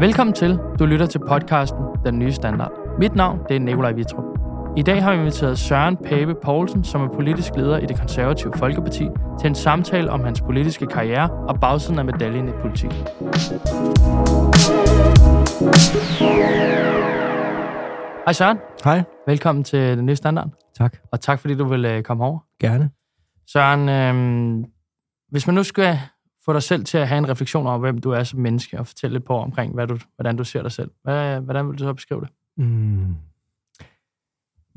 Velkommen til. Du lytter til podcasten Den Nye Standard. Mit navn det er Nikolaj Vitrup. I dag har vi inviteret Søren Pape Poulsen, som er politisk leder i det konservative Folkeparti, til en samtale om hans politiske karriere og bagsiden af medaljen i politik. Hej Søren. Hej. Velkommen til Den Nye Standard. Tak. Og tak fordi du vil øh, komme over. Gerne. Søren, øh, hvis man nu skal få dig selv til at have en refleksion over, hvem du er som menneske, og fortælle lidt på omkring, hvad du, hvordan du ser dig selv, hvad, hvordan vil du så beskrive det? Mm.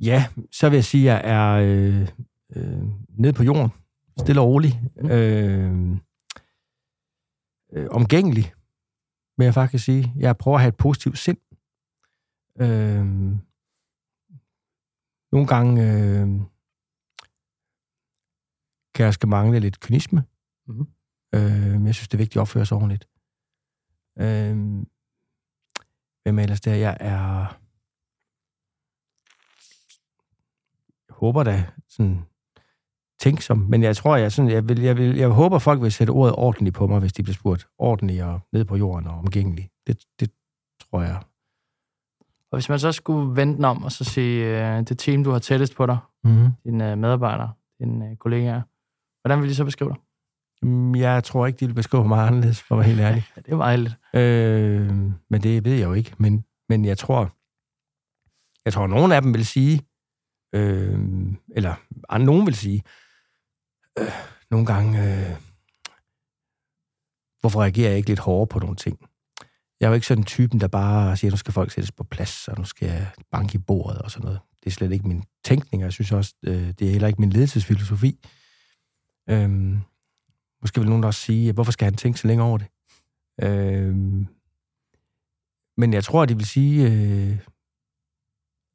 Ja, så vil jeg sige, at jeg er øh, øh, nede på jorden, stille og rolig, Mm. øh, øh, omgængelig, vil jeg faktisk sige. Jeg prøver at have et positivt sind. Øh, nogle gange øh, kan jeg skal mangle lidt kynisme. Mhm. Øh, men jeg synes, det er vigtigt at opføre sig ordentligt. Øh, hvem er ellers der? Jeg er... Jeg håber da sådan tænksom, men jeg tror, jeg, sådan, jeg, vil, jeg, vil, jeg håber, folk vil sætte ordet ordentligt på mig, hvis de bliver spurgt. Ordentligt og ned på jorden og omgængelig. Det, det tror jeg. Og hvis man så skulle vente om og så sige, øh, det team, du har tættest på dig, Mm-hmm. dine øh, medarbejdere, dine øh, kollegaer, hvordan vil de så beskrive dig? Mm, Jeg tror ikke, de vil beskrive mig anderledes, for at være helt ærlig. Det er meget heldigt. Øh, men det ved jeg jo ikke. Men, men jeg tror, jeg tror, nogen af dem vil sige, øh, eller ah, nogen vil sige, øh, nogle gange, øh, hvorfor reagerer jeg ikke lidt hårdere på nogle ting? Jeg er jo ikke sådan typen, der bare siger, nu skal folk sættes på plads, og nu skal jeg banke i bordet og sådan noget. Det er slet ikke min tænkning, og jeg synes også, øh, det er heller ikke min ledelsesfilosofi. Øh, måske vil nogen også sige, hvorfor skal han tænke så længe over det? Øh, men jeg tror, de vil sige... Øh,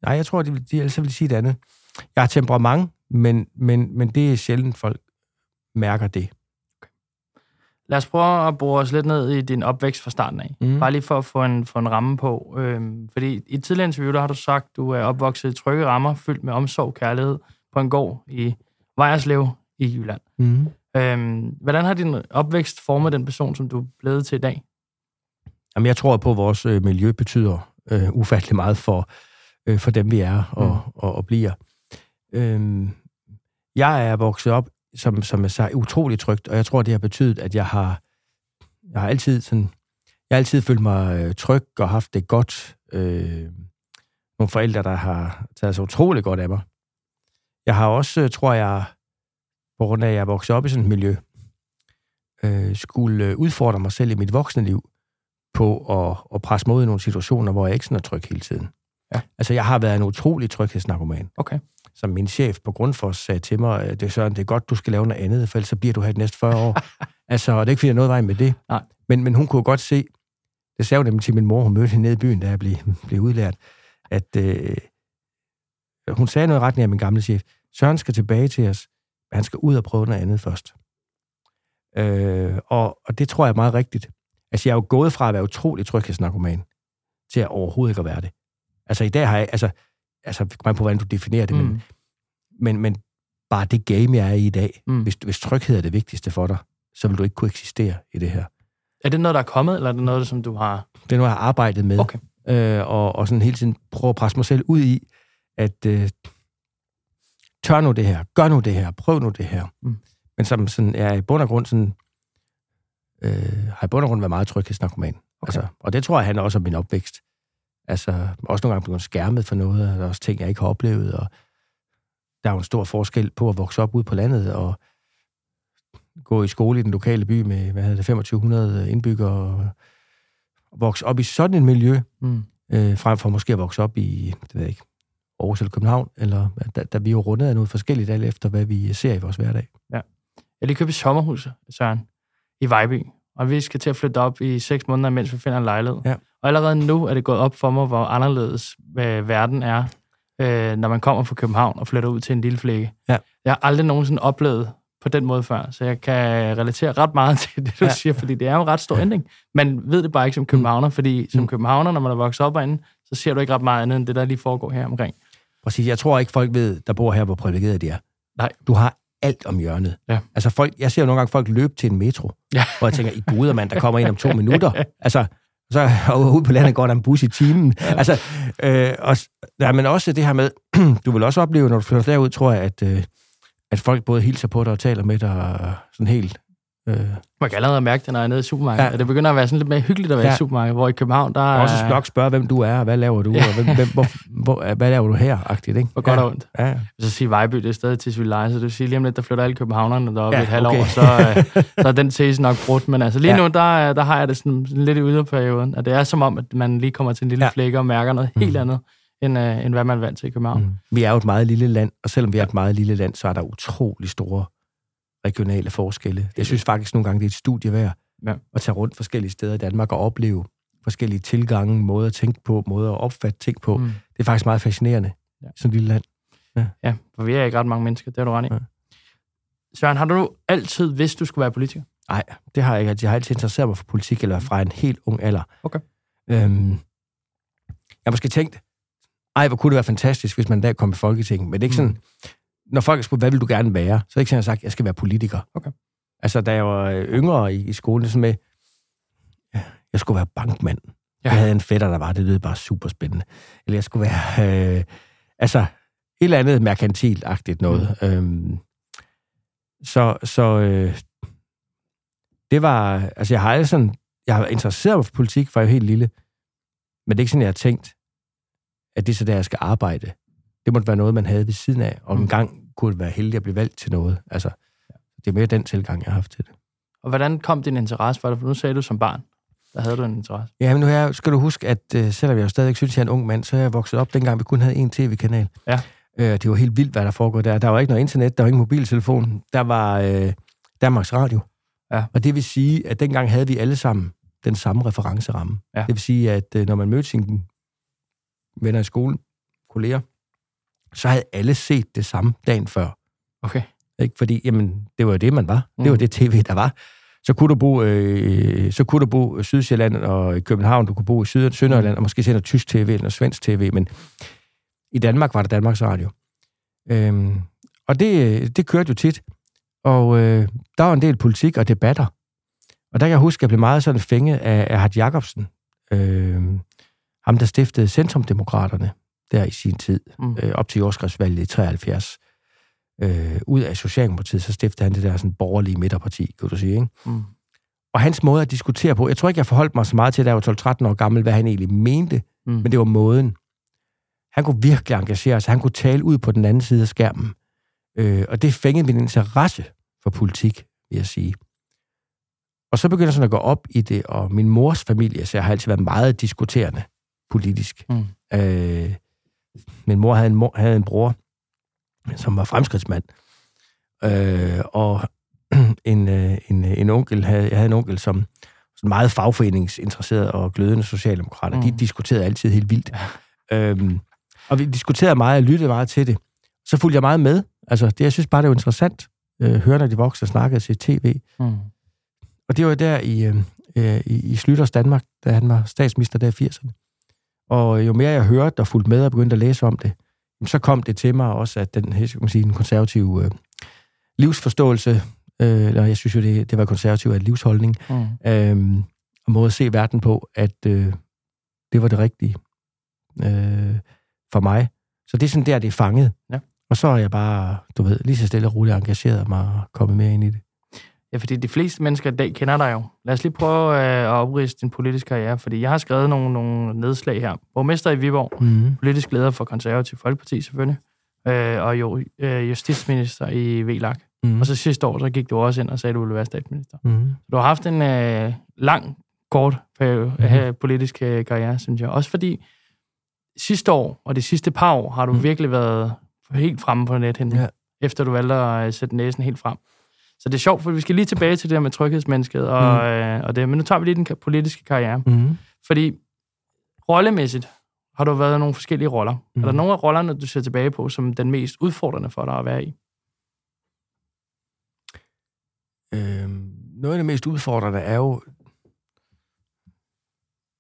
nej, jeg tror, de vil, de, ellers vil de sige det andet. Jeg har temperament, men, men, men det er sjældent, folk mærker det. Lad os prøve at bore os lidt ned i din opvækst fra starten af. Mm. Bare lige for at få en, få en ramme på. Øhm, fordi i et tidligere interview, der har du sagt, du er opvokset i trygge rammer, fyldt med omsorg og kærlighed på en gård i Vejerslev i Jylland. Mm. Øhm, hvordan har din opvækst formet den person, som du er blevet til i dag? Jamen, jeg tror på, at vores øh, miljø betyder øh, ufattelig meget for, øh, for dem, vi er og, Mm. og, og bliver. Øh, jeg er vokset op, som, som jeg sagde, utrolig trygt, og jeg tror, det har betydet, at jeg har, jeg har altid sådan, jeg har altid følt mig øh, tryg og haft det godt. Øh, nogle forældre, der har taget sig utrolig godt af mig. Jeg har også, øh, tror jeg, på grund af, at jeg vokset op i sådan et miljø, øh, skulle øh, udfordre mig selv i mit voksne liv på at, at presse mig ud i nogle situationer, hvor jeg ikke sådan er tryg hele tiden. Ja. Altså, jeg har været en utrolig tryghedsnarkoman. Okay. Som min chef på Grundfos sagde til mig, at det er Søren, det er godt, du skal lave noget andet, for ellers så bliver du her de næste 40 år. altså, og det er ikke, fordi jeg er noget vej med det. Nej. Men, men hun kunne godt se, det sagde hun nemlig til min mor, hun mødte hende nede i byen, da jeg blev, blev udlært, at øh, hun sagde noget i retning af min gamle chef, Søren skal tilbage til os, han skal ud og prøve noget andet først. Øh, og, og det tror jeg er meget rigtigt. Altså, jeg er jo gået fra at være utrolig tryghedsnarkoman til at overhovedet ikke at være det. Altså, i dag har jeg, altså, altså man på, hvordan du definerer det, mm. men, men, men bare det game, jeg er i i dag, Mm. hvis, hvis tryghed er det vigtigste for dig, så vil du ikke kunne eksistere i det her. Er det noget, der er kommet, eller er det noget, som du har... Det er noget, jeg har arbejdet med, Okay. øh, og, og sådan hele tiden prøve at presse mig selv ud i, at øh, tør nu det her, gør nu det her, prøv nu det her. Mm. Men som sådan, er i bund og grund sådan, øh, har i bund og grund været meget tryghedsnarkoman. Okay. Altså, og det tror jeg handler også om min opvækst. Altså, også nogle gange blevet skærmet for noget, og der er også ting, jeg ikke har oplevet, og der er jo en stor forskel på at vokse op ude på landet, og gå i skole i den lokale by med, hvad hedder det, 2500 indbyggere, og vokse op i sådan et miljø, Mm. øh, frem for måske at vokse op i, det ved jeg ikke, Aarhus eller København, eller der, der vi jo rundet af noget forskelligt, alt efter hvad vi ser i vores hverdag. Jeg har lige købt et sommerhus, Søren, i Vejby. Og vi skal til at flytte op i seks måneder, mens vi finder en lejlighed. Ja. Og allerede nu er det gået op for mig, hvor anderledes øh, verden er, øh, når man kommer fra København og flytter ud til en lille flække. Ja. Jeg har aldrig nogensinde oplevet på den måde før, så jeg kan relatere ret meget til det, du ja. Ja. siger, fordi det er jo en ret stor ændring. Man ved det bare ikke som københavner, fordi som Mm. københavner, når man er vokset op herinde, så ser du ikke ret meget andet end det, der lige foregår her omkring. Præcis, jeg tror ikke, folk ved, der bor her, hvor privilegeret de er. Nej. Du har alt om hjørnet. Ja. Altså folk, jeg ser jo nogle gange folk løbe til en metro, Ja. hvor jeg tænker, i guder mand, der kommer ind om to minutter. Altså, Så og ude på landet går der en bus i timen. Ja. Altså, øh, og, ja, men også det her med, du vil også opleve, når du flytter derud, tror jeg, at, øh, at folk både hilser på dig og taler med dig sådan helt Øh. Man kan allerede mærke det, når jeg er nede i supermarkedet. Ja. Det begynder at være sådan lidt mere hyggeligt at være ja. i supermarkedet, hvor i København, der er... Også nok spørge, hvem du er, og hvad laver du, og hvem, hvem, hvor, hvor, hvad laver du her, agtigt, ikke? Hvor godt ja. og ondt. Ja. Så siger Vejby, det er stadig til Svilej, så det vil sige, lige om lidt, der flytter alle københavnerne deroppe ja, et halvt okay. år, så, øh, så er den tese nok brudt. Men altså lige ja. nu, der, der har jeg det sådan, sådan lidt i yderperioden, at det er som om, at man lige kommer til en lille ja. flække og mærker noget mm. helt andet, end, øh, end hvad man er vant til i København. Mm. Vi er jo et meget lille land, og selvom vi er et meget lille land, så er der utrolig store regionale forskelle. Jeg synes faktisk nogle gange, det er et studie værd ja. at tage rundt forskellige steder i Danmark og opleve forskellige tilgange, måder at tænke på, måder at opfatte ting på. Mm. Det er faktisk meget fascinerende, ja. sådan et lille land. Ja. ja, for vi er ikke ret mange mennesker, det er du ret i. Ja. Søren, har du altid vidst, du skulle være politiker? Nej, det har jeg ikke. Jeg har altid interesseret mig for politik, eller fra en helt ung alder. Okay. Øhm, jeg har måske tænkt, ej, hvor kunne det være fantastisk, hvis man der kom i Folketinget. Men det er ikke sådan, mm når folk spurgte, hvad vil du gerne være, så det ikke sådan, at jeg sagt, at jeg skal være politiker. Okay. Altså, da jeg var yngre i, i skolen, det sådan med, jeg skulle være bankmand. Ja. Jeg havde en fætter, der var, det lød bare super spændende. Eller jeg skulle være, øh, altså, et eller andet merkantilagtigt noget. Mm. Øhm, så, så øh, det var, altså jeg har aldrig sådan, jeg har interesseret mig for politik, for jeg jo helt lille, men det er ikke sådan, jeg har tænkt, at det er så der, jeg skal arbejde det måtte være noget, man havde ved siden af, og en mm. gang kunne det være heldig at blive valgt til noget. Altså, det er mere den tilgang, jeg har haft til det. Og hvordan kom din interesse for det? For nu sagde du som barn, der havde du en interesse. Ja, men nu her, skal du huske, at uh, selvom jeg stadig synes, at jeg er en ung mand, så er jeg vokset op, dengang vi kun havde en tv-kanal. Ja. Uh, det var helt vildt, hvad der foregår der. Der var ikke noget internet, der var ingen mobiltelefon. Der var uh, Danmarks Radio. Ja. Og det vil sige, at dengang havde vi alle sammen den samme referenceramme. Ja. Det vil sige, at uh, når man mødte sine venner i skolen, kolleger, så havde alle set det samme dagen før. Okay. Ikke? Fordi, jamen, det var jo det, man var. Mm. Det var mm. det tv, der var. Så kunne du bo, øh, så kunne du bo Sydsjælland og København, du kunne bo i Syd Sønderjylland, og måske se noget tysk tv eller noget svensk tv, men i Danmark var det Danmarks Radio. Øhm, og det, det kørte jo tit. Og øh, der var en del politik og debatter. Og der kan jeg huske, at jeg blev meget sådan fænget af Erhard Jacobsen, øh, ham der stiftede Centrumdemokraterne der i sin tid, mm. øh, op til jordskredsvalget i 73. Øh, ud af Socialdemokratiet, så stiftede han det der sådan borgerlige midterparti, kan du sige, ikke? Mm. Og hans måde at diskutere på, jeg tror ikke, jeg forholdt mig så meget til, da jeg var 12-13 år gammel, hvad han egentlig mente, mm. men det var måden. Han kunne virkelig engagere sig, han kunne tale ud på den anden side af skærmen. Øh, og det fængede min interesse for politik, vil jeg sige. Og så begyndte jeg sådan at gå op i det, og min mors familie, så jeg har altid været meget diskuterende politisk. Mm. Øh, min mor havde en, mor, havde en bror, som var fremskridtsmand. Øh, og en, øh, en, en onkel havde, jeg havde en onkel, som sådan meget fagforeningsinteresseret og glødende socialdemokrater. Mm. De diskuterede altid helt vildt. Øhm, og vi diskuterede meget og lyttede meget til det. Så fulgte jeg meget med. Altså, det, jeg synes bare, det var interessant. Øh, høre, når de voksne snakkede til tv. Mm. Og det var der i, øh, øh, i, i Slytters Danmark, da han var statsminister der i 80'erne. Og jo mere jeg hørte og fulgte med og begyndte at læse om det, så kom det til mig også, at den, jeg sige, den konservative øh, livsforståelse, øh, eller jeg synes jo, det, det var konservativ af livsholdning, mm. øh, og måde at se verden på, at øh, det var det rigtige øh, for mig. Så det er sådan der, det er fanget. Ja. Og så er jeg bare, du ved, lige så stille og roligt engageret mig og kommet mere ind i det. Ja, fordi de fleste mennesker i dag kender dig jo. Lad os lige prøve øh, at opriste din politiske karriere, fordi jeg har skrevet nogle, nogle nedslag her. Borgmester i Viborg, mm. politisk leder for Konservativ Folkeparti selvfølgelig, øh, og jo øh, justitsminister i VLAG. Mm. Og så sidste år, så gik du også ind og sagde, at du ville være statsminister. Mm. Så du har haft en øh, lang, kort periode, mm. øh, politisk øh, karriere, synes jeg. Også fordi sidste år, og de sidste par år, har du mm. virkelig været helt fremme på nethinden, ja. efter du valgte at sætte næsen helt frem. Så det er sjovt, for vi skal lige tilbage til det her med tryghedsmennesket og, mm. øh, og det. Men nu tager vi lige den politiske karriere. Mm. Fordi rollemæssigt har du været i nogle forskellige roller. Mm. Er der nogle af rollerne, du ser tilbage på, som den mest udfordrende for dig at være i? Øhm, noget af det mest udfordrende er jo...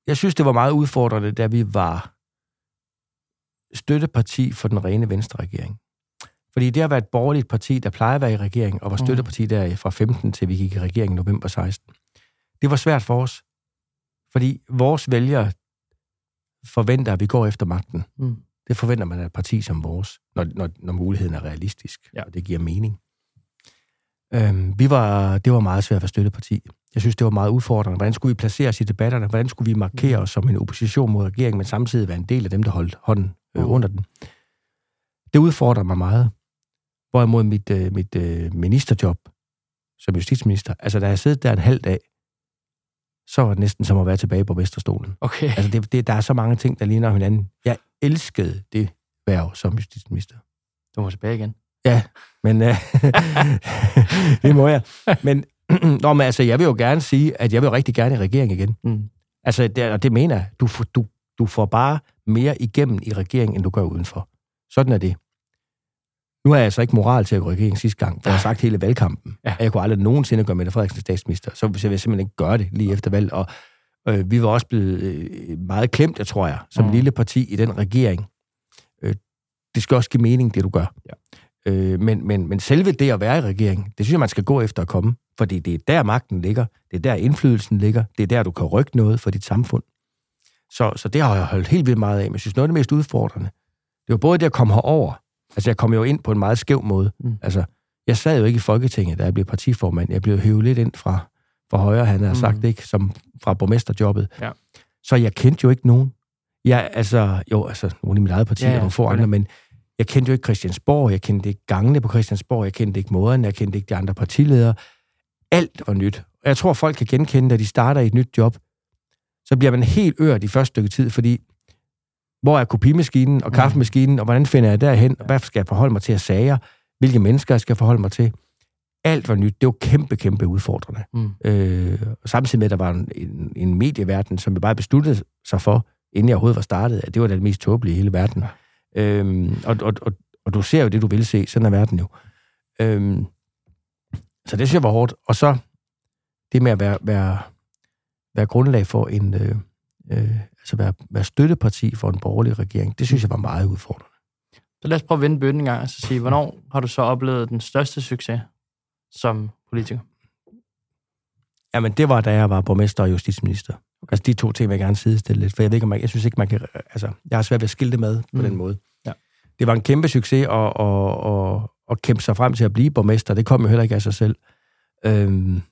Jeg synes, det var meget udfordrende, da vi var støtteparti for den rene venstre regering. Fordi det har været et borgerligt parti, der plejer at være i regering, og var mm. støtteparti der fra 15 til vi gik i regering i november 16. Det var svært for os, Fordi vores vælgere forventer, at vi går efter magten. Mm. Det forventer man af et parti som vores, når, når, når muligheden er realistisk, Ja. og det giver mening. Øhm, vi var, det var meget svært at være støtteparti. Jeg synes, det var meget udfordrende. Hvordan skulle vi placere os i debatterne? Hvordan skulle vi markere os som en opposition mod regeringen, men samtidig være en del af dem, der holdt hånden øh, Mm. under den? Det udfordrer mig meget. Hvorimod mit, øh, mit øh, ministerjob som justitsminister, altså da jeg siddet der en halv dag, så var det næsten som at være tilbage på mesterstolen. Okay. Altså, det, det, der er så mange ting, der ligner hinanden. Jeg elskede det værv som justitsminister. Du må tilbage igen. Ja, men øh, det må jeg. Men, nå, men altså, jeg vil jo gerne sige, at jeg vil jo rigtig gerne i regering igen. Mm. Altså, det, og det mener jeg. Du, får- du, du får bare mere igennem i regeringen, end du gør udenfor. Sådan er det. Nu er jeg altså ikke moral til at gå i regering sidste gang, for jeg har sagt hele valgkampen, Ja. at jeg kunne aldrig nogensinde gøre Mette Frederiksen statsminister. Så vil jeg simpelthen ikke gøre det lige efter valg. Og øh, vi var også blevet øh, meget klemt, tror jeg, som mm. lille parti i den regering. Øh, det skal også give mening, det du gør. Ja. Øh, men, men, men selve det at være i regering, det synes jeg, man skal gå efter at komme. Fordi det er der magten ligger, det er der indflydelsen ligger, det er der, du kan rykke noget for dit samfund. Så, så det har jeg holdt helt vildt meget af. Men jeg synes, noget af det mest udfordrende, det var både det at komme herover. Altså, jeg kom jo ind på en meget skæv måde. Mm. Altså, jeg sad jo ikke i Folketinget, da jeg blev partiformand. Jeg blev hævet lidt ind fra, fra højre, han har Mm. sagt, ikke? Som fra borgmesterjobbet. Ja. Så jeg kendte jo ikke nogen. Jeg, altså, jo, altså, nogle i mit eget parti Ja, ja, og nogle få andre, men jeg kendte jo ikke Christiansborg, jeg kendte ikke gangene på Christiansborg, jeg kendte ikke måden, jeg kendte ikke de andre partiledere. Alt var nyt. Og jeg tror, folk kan genkende, at de starter i et nyt job, så bliver man helt øret i første stykke tid, fordi hvor er kopimaskinen og Mm. kaffemaskinen, og hvordan finder jeg derhen, og hvad skal jeg forholde mig til af sager, hvilke mennesker jeg skal forholde mig til. Alt var nyt. Det var kæmpe, kæmpe udfordrende. Mm. Øh, og samtidig med, at der var en, en, en medieverden, som jeg bare besluttede sig for, inden jeg overhovedet var startet, at det var det mest tåbelige i hele verden. Ja. Øhm, og, og, og, og du ser jo det, du vil se. Sådan er verden jo. Øhm, så det synes jeg var hårdt. Og så det med at være, være, være grundlag for en... Øh, øh, altså være, være støtteparti for en borgerlig regering, det synes jeg var meget udfordrende. Så lad os prøve at vende bøtten en gang og så sige, hvornår har du så oplevet den største succes som politiker? Jamen, det var, da jeg var borgmester og justitsminister. Altså, de to ting vil jeg gerne sidestille lidt, for jeg ved ikke, om man, jeg synes ikke, man kan... Altså, jeg har svært ved at skille det med på mm. den måde. Ja. Det var en kæmpe succes at, at, at, at kæmpe sig frem til at blive borgmester. Det kom jo heller ikke af sig selv. Øhm,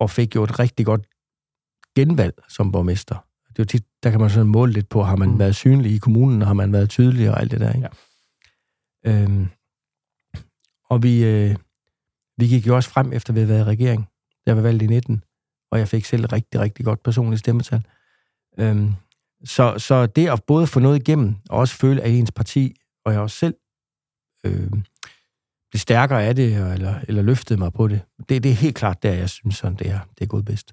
og fik jo et rigtig godt genvalg som borgmester. Det er tit, der kan man sådan måle lidt på, har man mm. været synlig i kommunen, og har man været tydelig og alt det der, ikke? Ja. Øhm, og vi, øh, vi gik jo også frem, efter vi havde været i regering. Jeg var valgt i 19, og jeg fik selv rigtig, rigtig godt personligt stemmetal. Øhm, så, så det at både få noget igennem, og også føle, at ens parti, og jeg også selv, øh, blev stærkere af det, eller, eller løftede mig på det, det, det er helt klart der, jeg synes, sådan, det, er, det er gået bedst.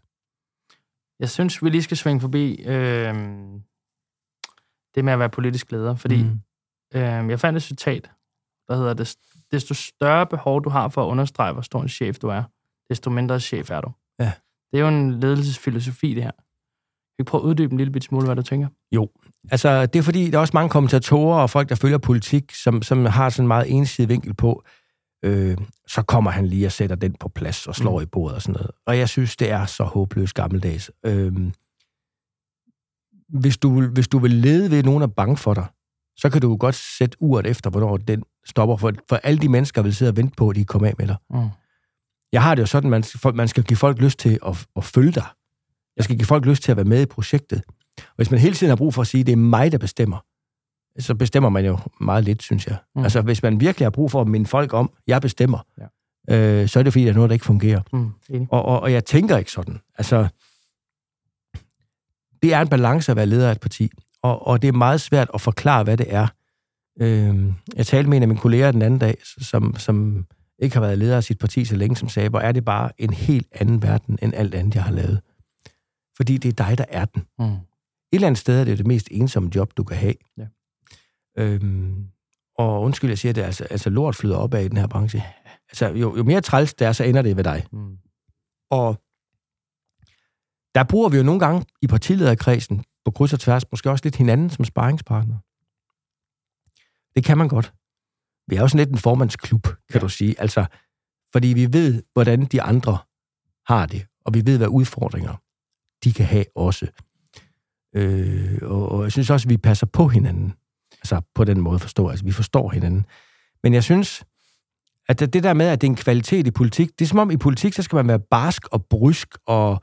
Jeg synes, vi lige skal svinge forbi øh, det med at være politisk leder, fordi mm. øh, jeg fandt et citat, der hedder, "Des- desto større behov du har for at understrege, hvor stor en chef du er, desto mindre chef er du. Ja. Det er jo en ledelsesfilosofi, det her. Kan vi prøve at uddybe en lille bit smule, hvad du tænker? Altså, det er fordi, der er også mange kommentatorer og folk, der følger politik, som, som har sådan en meget ensidig vinkel på, øh, så kommer han lige og sætter den på plads og slår Mm. i bordet og sådan noget. Og jeg synes, det er så håbløst gammeldags. Øh, hvis, du, hvis du vil lede ved, at nogen er bange for dig, så kan du jo godt sætte uret efter, hvornår den stopper. For, for alle de mennesker vil sidde og vente på, at de kommer af med dig. Mm. Jeg har det jo sådan, man, man skal give folk lyst til at, at følge dig. Jeg skal give folk lyst til at være med i projektet. Og hvis man hele tiden har brug for at sige, at det er mig, der bestemmer, så bestemmer man jo meget lidt, synes jeg. Mm. Altså, hvis man virkelig har brug for at minde folk om, jeg bestemmer, Ja. øh, så er det fordi, der er noget, der ikke fungerer. Mm. Enig. Og, og, og jeg tænker ikke sådan. Altså, det er en balance at være leder af et parti, og, og det er meget svært at forklare, hvad det er. Øh, jeg talte med en af mine kolleger den anden dag, som, som ikke har været leder af sit parti så længe, som sagde, hvor er det bare en helt anden verden, end alt andet, jeg har lavet. Fordi det er dig, der er den. Mm. Et eller andet sted er det det mest ensomme job, du kan have. Ja. Øhm, og undskyld, jeg siger det, altså, altså lort flyder op af i den her branche. Altså, jo, jo mere træls det er, så ender det ved dig. Mm. Og der bruger vi jo nogle gange i partilederkredsen på kryds og tværs, måske også lidt hinanden som sparringspartner. Det kan man godt. Vi er jo sådan lidt en formandsklub, kan Ja. du sige. Altså, fordi vi ved, hvordan de andre har det, og vi ved, hvad udfordringer de kan have også. Øh, og, og jeg synes også, at vi passer på hinanden. Altså på den måde forstår, altså vi forstår hinanden. Men jeg synes, at det der med, at det er en kvalitet i politik, det er som om i politik, så skal man være barsk og brysk og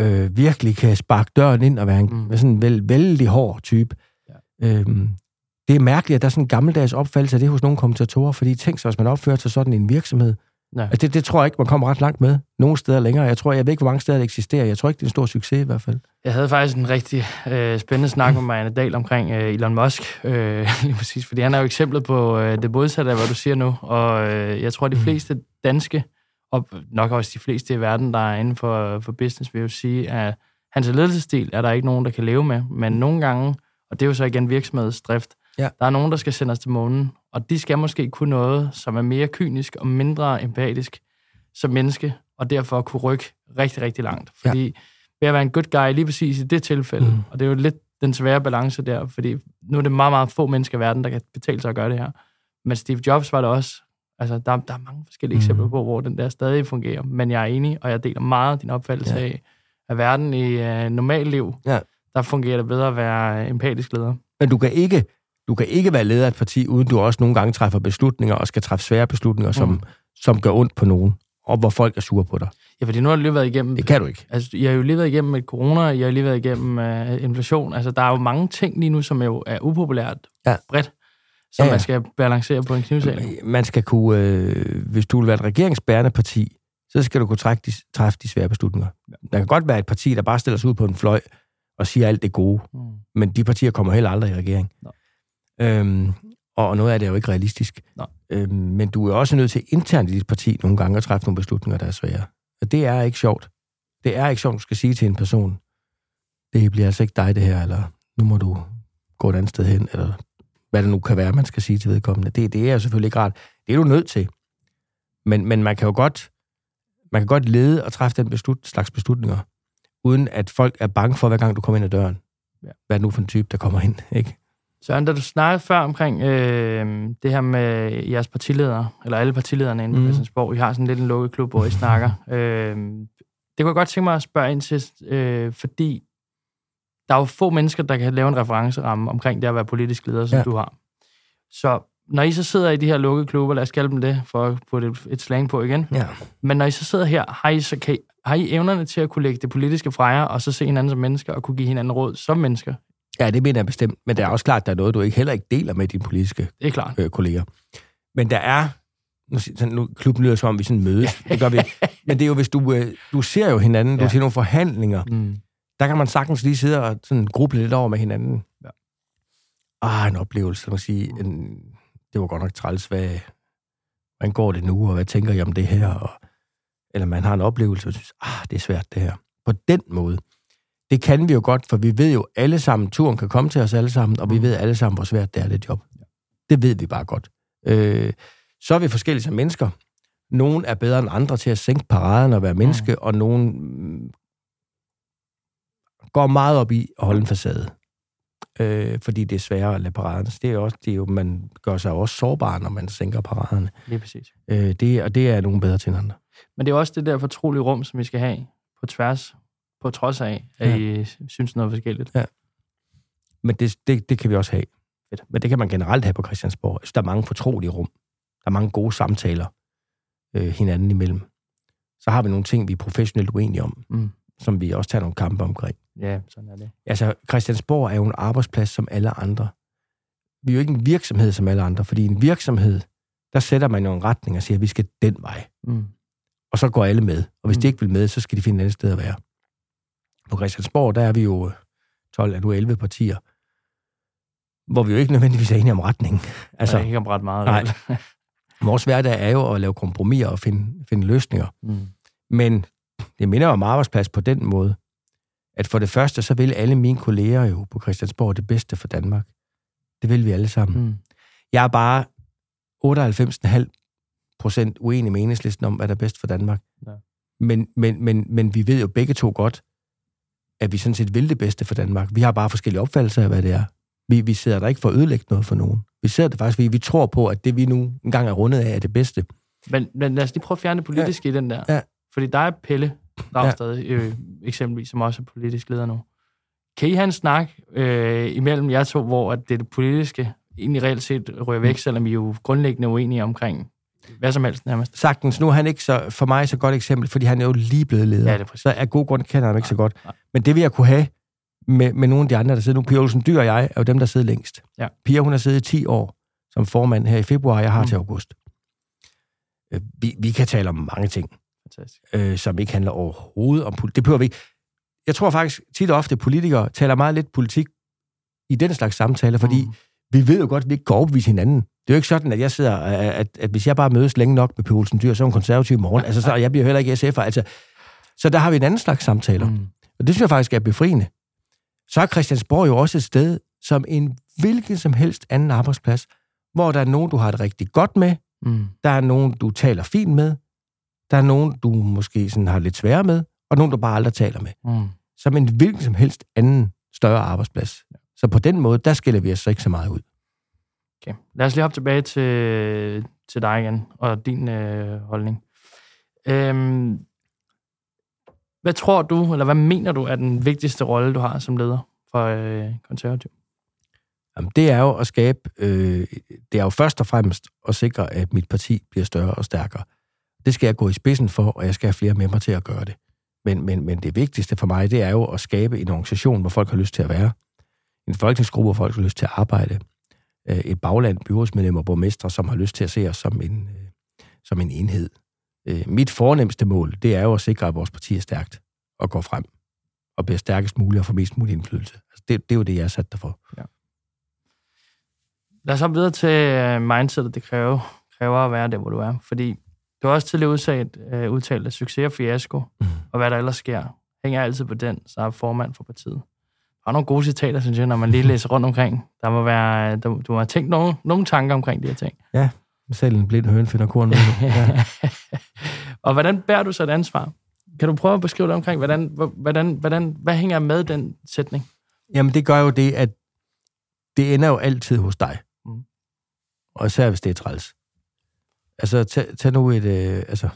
øh, virkelig kan sparke døren ind og være en mm. sådan en veld, vældig hård type. Ja. Øhm, det er mærkeligt, at der er sådan en gammeldags opfattelse af det hos nogle kommentatorer, fordi tænk sig, hvis man opfører sig sådan i en virksomhed. Ja. Altså, det, det tror jeg ikke, man kommer ret langt med. Nogle steder længere. Jeg tror, jeg ved ikke, hvor mange steder det eksisterer. Jeg tror ikke, det er en stor succes i hvert fald. Jeg havde faktisk en rigtig øh, spændende snak med Marianne Dahl omkring øh, Elon Musk, øh, lige præcis, fordi han er jo eksemplet på øh, det modsatte af, hvad du siger nu, og øh, jeg tror, de mm. fleste danske, og nok også de fleste i verden, der er inden for, for business, vil jo sige, at hans ledelsesstil er der ikke nogen, der kan leve med, men nogle gange, og det er jo så igen virksomhedsdrift, ja. der er nogen, der skal sende os til månen, og de skal måske kunne noget, som er mere kynisk og mindre empatisk som menneske, og derfor kunne rykke rigtig, rigtig langt. Fordi ja. ved at være en good guy lige præcis i det tilfælde, mm. og det er jo lidt den svære balance der, fordi nu er det meget, meget få mennesker i verden, der kan betale sig at gøre det her. Men Steve Jobs var det også. Altså, der, der er mange forskellige mm. eksempler på, hvor den der stadig fungerer. Men jeg er enig, og jeg deler meget din opfattelse ja. af, at verden i uh, normal liv, ja. der fungerer det bedre at være empatisk leder. Men du kan ikke du kan ikke være leder af et parti, uden du også nogle gange træffer beslutninger, og skal træffe svære beslutninger, som, mm. som gør ondt på nogen, og hvor folk er sure på dig. Ja, fordi nu har du lige været igennem... Det kan du ikke. Altså, jeg har jo lige været igennem et corona, jeg har lige været igennem uh, inflation. Altså, der er jo mange ting lige nu, som jo er upopulært ja. bredt, som ja, man skal balancere på en knivsæl. Man skal kunne... Øh, hvis du vil være et regeringsbærende parti, så skal du kunne træffe de, træffe de svære beslutninger. Ja. Der kan godt være et parti, der bare stiller sig ud på en fløj og siger alt det gode, mm. men de partier kommer heller aldrig i regering. Nej. Øhm, og noget af det er jo ikke realistisk. Nej. Øhm, men du er også nødt til internt i dit parti nogle gange at træffe nogle beslutninger, der er svære. Og det er ikke sjovt. Det er ikke sjovt, du skal sige til en person, det bliver altså ikke dig det her, eller nu må du gå et andet sted hen, eller hvad det nu kan være, man skal sige til vedkommende. Det, det er jo selvfølgelig ikke rart. Det er du nødt til. Men, men man kan jo godt, man kan godt lede og træffe den beslut, slags beslutninger, uden at folk er bange for, hver gang du kommer ind ad døren. Ja. Hvad er det nu for en type, der kommer ind, ikke? Søren, da du snakkede før omkring øh, det her med jeres partiledere, eller alle partilederne inde på mm. Christiansborg, I har sådan lidt en lukket klub, hvor I snakker. Øh, det kunne jeg godt tænke mig at spørge ind til, øh, fordi der er jo få mennesker, der kan lave en referenceramme omkring det at være politisk leder, som ja. du har. Så når I så sidder i de her lukkede klubber, lad os kalde dem det, for at putte et, et slang på igen. Ja. Men når I så sidder her, har I, så, kan, har I evnerne til at kunne lægge det politiske fra jer, og så se hinanden som mennesker, og kunne give hinanden råd som mennesker Ja, det mener jeg bestemt. Men det er også klart, at der er noget, du ikke heller ikke deler med dine politiske det er klart. Øh, kolleger. Men der er... Nu, sådan, nu klubben lyder som om, vi sådan mødes. Det gør vi. Men det er jo, hvis du, øh, du ser jo hinanden, ja. du ser nogle forhandlinger, mm. der kan man sagtens lige sidde og sådan gruble lidt over med hinanden. Ja. Ah, en oplevelse, man sige. En, det var godt nok træls, hvad, hvordan går det nu, og hvad tænker jeg om det her? Og, eller man har en oplevelse, og synes, ah, det er svært det her. På den måde. Det kan vi jo godt, for vi ved jo alle sammen, turen kan komme til os alle sammen, og vi mm. ved alle sammen, hvor svært det er, det job. Det ved vi bare godt. Øh, så er vi forskellige som mennesker. Nogen er bedre end andre til at sænke paraden og være mm. menneske, mm. og nogen går meget op i at holde en facade. Øh, fordi det er sværere at lade paraden. Så det er, også, det er jo, man gør sig også sårbar, når man sænker paraderne. Lige præcis. Øh, det, og det er nogen bedre til end andre. Men det er også det der fortrolige rum, som vi skal have på tværs på trods af, at ja. I synes noget forskelligt. Ja. Men det, det, det kan vi også have. Men det kan man generelt have på Christiansborg. Så der er mange fortrolige rum. Der er mange gode samtaler øh, hinanden imellem. Så har vi nogle ting, vi er professionelt uenige om, mm. som vi også tager nogle kampe omkring. Ja, sådan er det. Altså, Christiansborg er jo en arbejdsplads som alle andre. Vi er jo ikke en virksomhed som alle andre, fordi en virksomhed, der sætter man jo en retning og siger, at vi skal den vej. Mm. Og så går alle med. Og hvis mm. de ikke vil med, så skal de finde et andet sted at være. På Christiansborg, der er vi jo 12, er du 11 partier, hvor vi jo ikke nødvendigvis er enige om retningen. Altså, nej, ikke om ret meget. Nej. Vores hverdag er jo at lave kompromiser og finde, finde løsninger. Mm. Men det minder om arbejdsplads på den måde, at for det første, så vil alle mine kolleger jo på Christiansborg det bedste for Danmark. Det vil vi alle sammen. Mm. Jeg er bare 98,5 procent uenig med enhedslisten om, hvad der er bedst for Danmark. Ja. Men, men, men, men vi ved jo begge to godt, at vi sådan set vil det bedste for Danmark. Vi har bare forskellige opfattelser af, hvad det er. Vi, vi sidder der ikke for at ødelægge noget for nogen. Vi sidder der faktisk, vi, vi tror på, at det vi nu engang er rundet af, er det bedste. Men, men lad os lige prøve at fjerne det politiske ja. i den der. Ja. Fordi der er Pelle, Dragsted, ja. øh, eksempelvis, som også er politisk leder nu. Kan I have en snak øh, imellem jer to, hvor at det, det politiske egentlig reelt set rører væk, mm. selvom I er jo grundlæggende uenige omkring hvad som helst nærmest? Sagtens. Nu er han ikke så, for mig så godt eksempel, fordi han er jo lige blevet leder. Ja, det er præcis. Så af god grund kender han ikke så godt. Men det vil jeg kunne have med, med nogle af de andre, der sidder nu. Pia Olsen Dyr og jeg er jo dem, der sidder længst. Ja. Pia, hun har siddet i 10 år som formand her i februar, jeg har mm. til august. Øh, vi, vi kan tale om mange ting, Fantastisk. øh, som ikke handler overhovedet om politik. Det behøver vi ikke. Jeg tror faktisk tit og ofte, at politikere taler meget lidt politik i den slags samtaler, fordi mm. vi ved jo godt, at vi ikke kan overbevise hinanden. Det er jo ikke sådan, at jeg sidder, at, at, hvis jeg bare mødes længe nok med Pia Olsen Dyr, så er hun konservativ i morgen. Altså, så jeg bliver heller ikke SF'er. Altså, så der har vi en anden slags samtaler. Mm. Og det synes jeg faktisk er befriende. Så er Christiansborg jo også et sted, som en hvilken som helst anden arbejdsplads, hvor der er nogen, du har det rigtig godt med, Mm. der er nogen, du taler fint med, der er nogen, du måske sådan har lidt sværere med, og nogen, du bare aldrig taler med. Mm. Som en hvilken som helst anden større arbejdsplads. Så på den måde, der skiller vi os ikke så meget ud. Okay. Lad os lige hoppe tilbage til, til dig igen, og din øh, holdning. Øhm, hvad tror du, eller hvad mener du er den vigtigste rolle, du har som leder for øh, konservativ? Jamen, det er jo at skabe, øh, det er jo først og fremmest at sikre, at mit parti bliver større og stærkere. Det skal jeg gå i spidsen for, og jeg skal have flere med mig til at gøre det. Men, men, men det vigtigste for mig, det er jo at skabe en organisation, hvor folk har lyst til at være. En folketingsgruppe, hvor folk har lyst til at arbejde. Øh, et bagland, byrådsmedlemmer og borgmestre, som har lyst til at se os som en, øh, som en enhed. Øh, mit fornemmeste mål, det er jo at sikre, at vores parti er stærkt og går frem og bliver stærkest muligt og får mest mulig indflydelse. Altså, det, det er jo det, jeg er sat der for. Lad os hoppe videre til øh, mindsetet, det kræver, kræver at være der, hvor du er. Fordi du har også tidligere udsat, øh, udtalt, at succes og fiasko, Mm. og hvad der ellers sker, hænger altid på den, så er formand for partiet. Der er nogle gode citater, synes jeg, når man lige læser rundt omkring. Der må være, der, du har tænkt nogle, nogle tanker omkring de her ting. Selv en blind høn finder korn. du. Ja. og hvordan bærer du så et ansvar? Kan du prøve at beskrive det omkring, hvordan, hvordan, hvordan, hvad hænger med den sætning? Jamen, det gør jo det, at det ender jo altid hos dig. Mm. Og især hvis det er træls. Altså, tag, tag nu et... Øh, altså,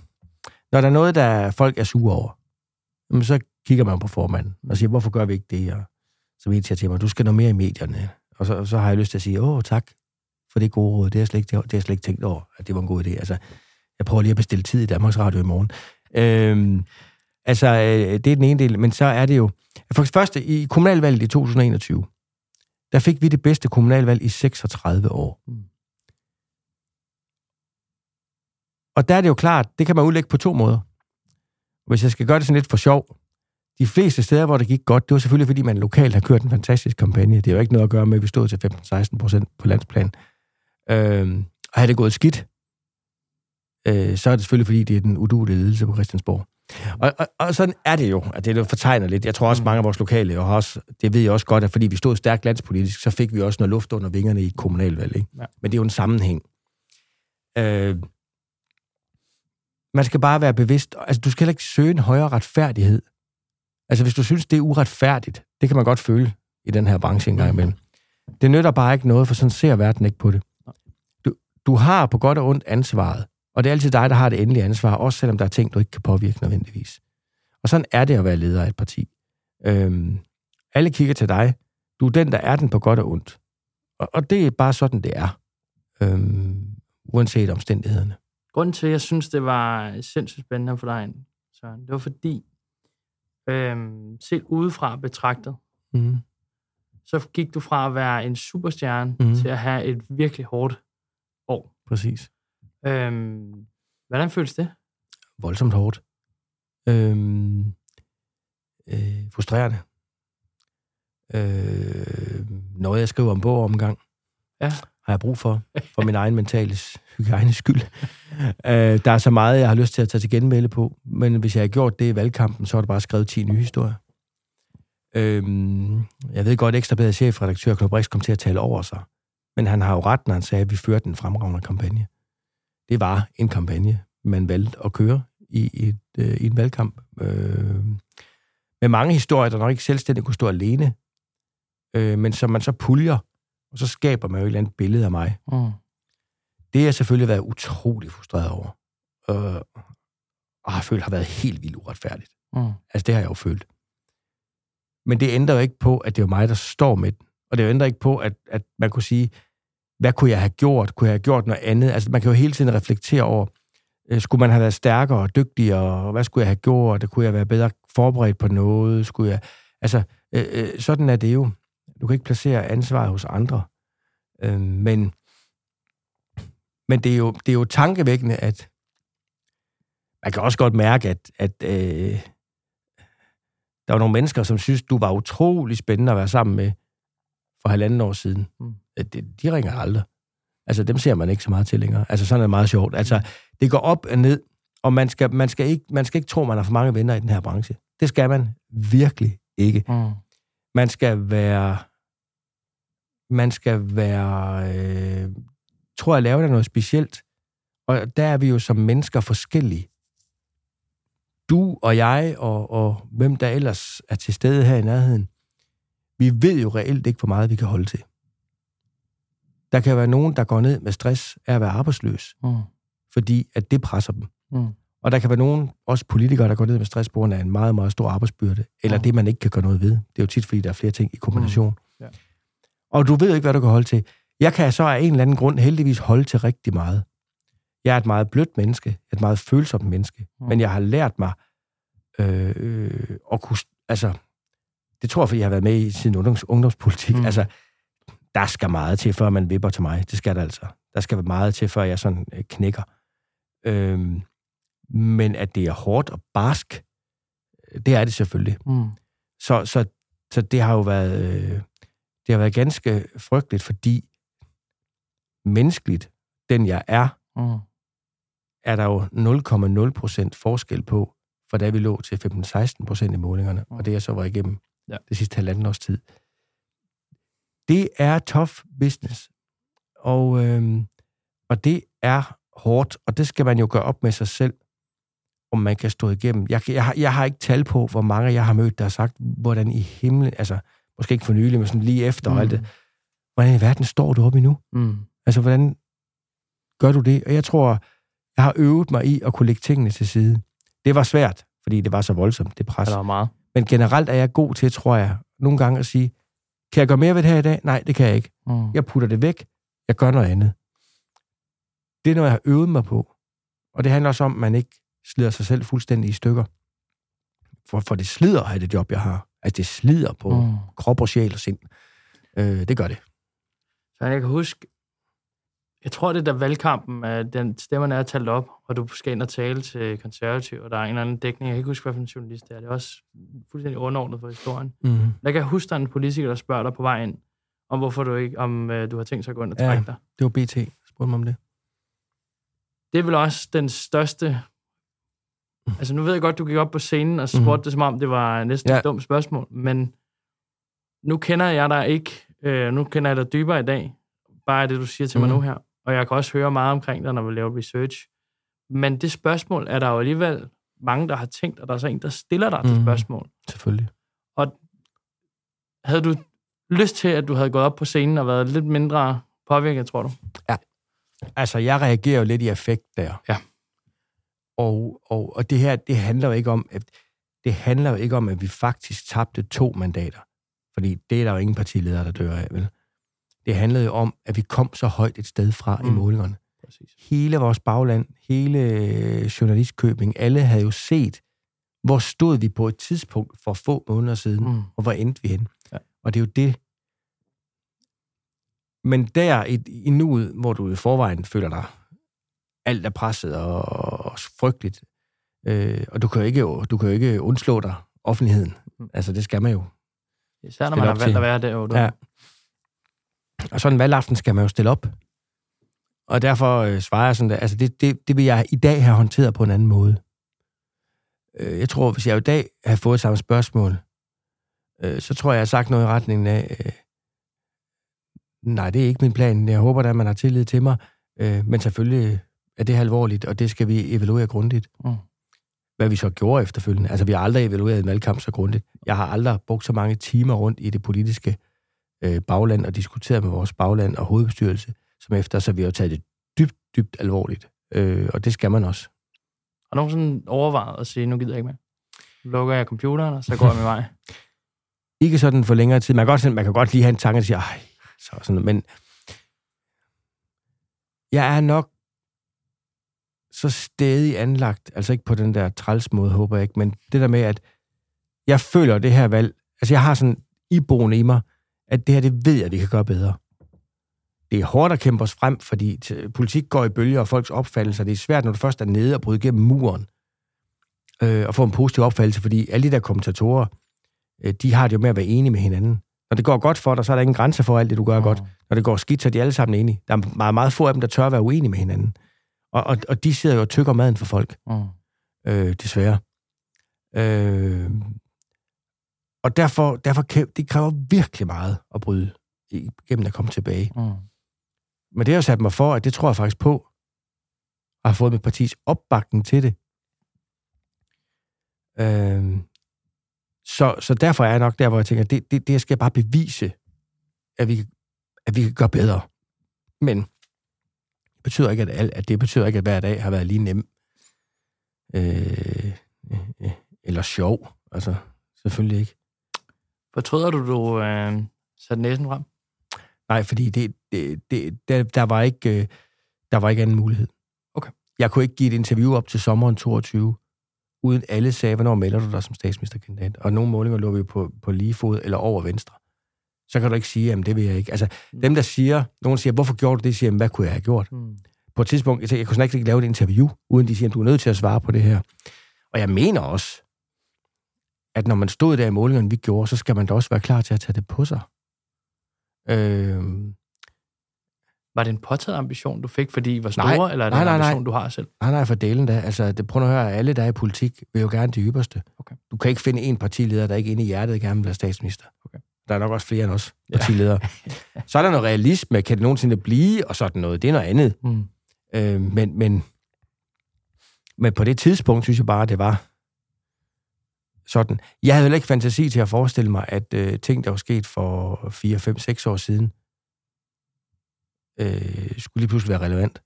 når der er noget, der folk er sure over, jamen, så kigger man på formanden og siger, hvorfor gør vi ikke det? Og så en siger til mig, du skal noget mere i medierne. Og så, så har jeg lyst til at sige, åh, tak for det gode råd. Det har jeg slet ikke, det har jeg slet ikke tænkt over, at det var en god idé. Altså, jeg prøver lige at bestille tid i Danmarks Radio i morgen. Øhm, altså, øh, det er den ene del, men så er det jo... For det første, i kommunalvalget i 2021, der fik vi det bedste kommunalvalg i 36 år. Mm. Og der er det jo klart, det kan man udlægge på to måder. Hvis jeg skal gøre det sådan lidt for sjov, de fleste steder, hvor det gik godt, det var selvfølgelig, fordi man lokalt har kørt en fantastisk kampagne. Det er jo ikke noget at gøre med, at vi stod til 15-16 procent på landsplan. Øhm, og havde det gået skidt, øh, så er det selvfølgelig, fordi det er den udulige ledelse på Christiansborg. Og, og, og sådan er det jo, at det jo fortegner lidt. Jeg tror også, Mm. mange af vores lokale, og har også, det ved jeg også godt, at fordi vi stod stærkt landspolitisk, så fik vi også noget luft under vingerne i et kommunalvalg. Ikke? Ja. Men det er jo en sammenhæng. Øh, man skal bare være bevidst. Altså, du skal heller ikke søge en højere retfærdighed. Altså, hvis du synes, det er uretfærdigt, det kan man godt føle i den her branche en gang imellem. Det nytter bare ikke noget, for sådan ser verden ikke på det. Du, du har på godt og ondt ansvaret, og det er altid dig, der har det endelige ansvar, også selvom der er ting, du ikke kan påvirke nødvendigvis. Og sådan er det at være leder af et parti. Øhm, alle kigger til dig. Du er den, der er den på godt og ondt. Og, og det er bare sådan, det er. Øhm, uanset omstændighederne. Grunden til, at jeg synes, det var sindssygt spændende for dig, Søren, det var fordi, øhm, selv udefra betragtet, Mm. så gik du fra at være en superstjerne mm. til at have et virkelig hårdt år. Præcis. Øhm, hvordan føles det? Voldsomt hårdt. Øhm, øh, frustrerende. Øh, noget, jeg skriver om bog omgang. Ja. Har jeg brug for, for min egen mentale hygiejnes skyld. øh, der er så meget, jeg har lyst til at tage til genmelde på, men hvis jeg har gjort det i valgkampen, så er det bare skrevet 10 nye historier. Øhm, jeg ved godt, at bedre chefredaktør Knud Brix kom til at tale over sig, men han har jo ret, når han sagde, at vi førte en fremragende kampagne. Det var en kampagne, man valgte at køre i, et, øh, i en valgkamp. Øh, med mange historier, der nok ikke selvstændigt kunne stå alene, øh, men som man så puljer, og så skaber man jo et eller andet billede af mig. Mm. Det har jeg selvfølgelig været utrolig frustreret over. Øh, og har følt har været helt vildt uretfærdigt. Mm. Altså, det har jeg jo følt. Men det ændrer jo ikke på, at det er mig, der står med den. Og det ændrer ikke på, at, at man kunne sige, hvad kunne jeg have gjort? Kunne jeg have gjort noget andet? Altså, man kan jo hele tiden reflektere over, øh, skulle man have været stærkere og dygtigere? Og hvad skulle jeg have gjort? Kunne jeg være bedre forberedt på noget? Skulle jeg... Altså, øh, øh, sådan er det jo. Du kan ikke placere ansvaret hos andre. Øh, men men det er, jo, det er jo tankevækkende, at man kan også godt mærke, at, at øh, der var nogle mennesker, som synes, du var utrolig spændende at være sammen med for halvanden år siden. Mm. De, de ringer aldrig. Altså, dem ser man ikke så meget til længere. Altså, sådan er det meget sjovt. Altså, det går op og ned, og man skal, man skal, ikke, man skal ikke tro, man har for mange venner i den her branche. Det skal man virkelig ikke. Mm. Man skal være... Man skal være... Øh, tror jeg, laver der noget specielt. Og der er vi jo som mennesker forskellige. Du og jeg, og, og hvem der ellers er til stede her i nærheden, vi ved jo reelt ikke, hvor meget vi kan holde til. Der kan være nogen, der går ned med stress af at være arbejdsløs, mm. fordi at det presser dem. Mm. Og der kan være nogen, også politikere, der går ned med stress på grund af en meget, meget stor arbejdsbyrde, eller mm. det, man ikke kan gøre noget ved. Det er jo tit, fordi der er flere ting i kombination. Mm. Og du ved ikke, hvad du kan holde til. Jeg kan så af en eller anden grund heldigvis holde til rigtig meget. Jeg er et meget blødt menneske, et meget følsomt menneske, mm. men jeg har lært mig øh, øh, at kunne... Altså, det tror jeg, fordi jeg har været med i siden ungdoms, ungdomspolitik. Mm. Altså, der skal meget til, før man vipper til mig. Det skal der altså. Der skal være meget til, før jeg sådan øh, knækker. Øh, men at det er hårdt og barsk, det er det selvfølgelig. Mm. Så, så, så det har jo været... Øh, det har været ganske frygteligt, fordi menneskeligt, den jeg er, mm. er der jo 0,0% forskel på, for da vi lå til 15-16% i målingerne, mm. og det jeg så var igennem ja. det sidste halvanden års tid. Det er tough business, og, øhm, og det er hårdt, og det skal man jo gøre op med sig selv, om man kan stå igennem. Jeg, jeg, jeg har ikke tal på, hvor mange jeg har mødt, der har sagt, hvordan i himlen, altså måske ikke for nylig, men sådan lige efter mm. og alt det, hvordan i verden står du oppe nu? Mm. Altså, hvordan gør du det? Og jeg tror, jeg har øvet mig i at kunne lægge tingene til side. Det var svært, fordi det var så voldsomt, det pres. Det var meget. Men generelt er jeg god til, tror jeg, nogle gange at sige, kan jeg gøre mere ved det her i dag? Nej, det kan jeg ikke. Mm. Jeg putter det væk. Jeg gør noget andet. Det er noget, jeg har øvet mig på. Og det handler også om, at man ikke slider sig selv fuldstændig i stykker. For, for det slider at have det job, jeg har. Altså, det slider på mm. krop og sjæl og sind. Øh, det gør det. Så jeg kan huske, jeg tror, det er da valgkampen, at den stemmerne er talt op, og du skal ind og tale til konservativ, og der er en eller anden dækning. Jeg kan ikke huske, hvad for en journalist det er. Det er også fuldstændig underordnet for historien. Mm. Der kan jeg huske, der er en politiker, der spørger dig på vej ind, om hvorfor du ikke, om uh, du har tænkt sig at gå ind og trække ja, dig. det var BT. Spurgte mig om det. Det er vel også den største... Altså, nu ved jeg godt, du gik op på scenen og spurgte mm. det, som om det var næsten ja. et dumt spørgsmål, men nu kender jeg dig ikke, øh, nu kender jeg dig dybere i dag, bare det, du siger til mm. mig nu her og jeg kan også høre meget omkring det, når vi laver research. Men det spørgsmål er der jo alligevel mange, der har tænkt, og der er så en, der stiller dig mm. det spørgsmål. Selvfølgelig. Og havde du lyst til, at du havde gået op på scenen og været lidt mindre påvirket, tror du? Ja. Altså, jeg reagerer jo lidt i effekt der. Ja. Og, og, og det her, det handler jo ikke om, at, det handler jo ikke om, at vi faktisk tabte to mandater. Fordi det er der jo ingen partileder, der dør af, vel? Det handlede jo om, at vi kom så højt et sted fra mm. i målingerne. Præcis. Hele vores bagland, hele øh, journalistkøbing, alle havde jo set, hvor stod vi på et tidspunkt for få måneder siden, mm. og hvor endte vi hen. Ja. Og det er jo det. Men der i, i nuet, hvor du i forvejen føler dig alt er presset og, og frygteligt, øh, og du kan jo ikke, du kan jo ikke undslå dig offentligheden. Mm. Altså, det skal man jo. Især når man har valgt at være der, du. Ja. Og sådan en valgaften skal man jo stille op. Og derfor øh, svarer jeg sådan, at altså det, det, det vil jeg i dag have håndteret på en anden måde. Øh, jeg tror, hvis jeg i dag har fået samme spørgsmål, øh, så tror jeg, jeg har sagt noget i retningen af, øh, nej, det er ikke min plan. Jeg håber at man har tillid til mig. Øh, men selvfølgelig er det alvorligt, og det skal vi evaluere grundigt. Mm. Hvad vi så gjorde efterfølgende. Altså, vi har aldrig evalueret en valgkamp så grundigt. Jeg har aldrig brugt så mange timer rundt i det politiske øh, bagland og diskuteret med vores bagland og hovedbestyrelse, som efter, så vi har taget det dybt, dybt alvorligt. Øh, og det skal man også. Har nogen sådan overvejet at sige, nu gider jeg ikke mere? lukker jeg computeren, og så går jeg min vej. Ikke sådan for længere tid. Man kan godt, man kan godt lige have en tanke og sige, ej, så sådan. Men jeg er nok så stadig anlagt, altså ikke på den der træls måde, håber jeg ikke, men det der med, at jeg føler det her valg, altså jeg har sådan iboende i mig, at det her, det ved jeg, vi kan gøre bedre. Det er hårdt at kæmpe os frem, fordi politik går i bølger, og folks opfattelser, det er svært, når du først er nede og bryder igennem muren, øh, og få en positiv opfattelse, fordi alle de der kommentatorer, øh, de har det jo med at være enige med hinanden. Når det går godt for dig, så er der ingen grænse for alt det, du gør mm. godt. Når det går skidt, så er de alle sammen enige. Der er meget, meget få af dem, der tør at være uenige med hinanden. Og, og, og de sidder jo og tykker maden for folk. Mm. Øh, desværre. Øh, og derfor, derfor det kræver virkelig meget at bryde igennem at komme tilbage. Mm. Men det har sat mig for, at det tror jeg faktisk på, at have fået mit partis opbakning til det. Øh, så, så derfor er jeg nok der, hvor jeg tænker, det, det, det skal jeg bare bevise, at vi, at vi kan gøre bedre. Men betyder ikke, at, at det betyder ikke, at hver dag har været lige nem. Øh, øh, eller sjov. Altså, selvfølgelig ikke. Fortryder du, du øh, satte næsen frem? Nej, fordi det, det, det, der, der, var ikke, øh, der var ikke anden mulighed. Okay. Jeg kunne ikke give et interview op til sommeren 22, uden alle sagde, hvornår melder du dig som statsministerkandidat? Og nogle målinger lå vi på, på lige fod eller over venstre. Så kan du ikke sige, at det vil jeg ikke. Altså, mm. dem der siger, nogen siger, hvorfor gjorde du det? Siger, hvad kunne jeg have gjort? Mm. På et tidspunkt, jeg, tænkte, jeg kunne snart ikke lave et interview, uden de siger, du er nødt til at svare på det her. Og jeg mener også, at når man stod der i målingerne, vi gjorde, så skal man da også være klar til at tage det på sig. Øh, var det en påtaget ambition, du fik, fordi I var store, nej, eller er det nej, nej, en ambition, nej. du har selv? Nej, nej, for delen da. Altså, det, prøv at høre, alle, der er i politik, vil jo gerne det ypperste. Okay. Du kan ikke finde en partileder, der ikke inde i hjertet gerne vil være statsminister. Okay. Der er nok også flere end os partiledere. Ja. så er der noget realisme, kan det nogensinde blive, og sådan noget. Det er noget andet. Mm. Øh, men, men, men på det tidspunkt, synes jeg bare, det var sådan. Jeg havde heller ikke fantasi til at forestille mig, at øh, ting, der var sket for 4, 5, 6 år siden, øh, skulle lige pludselig være relevant.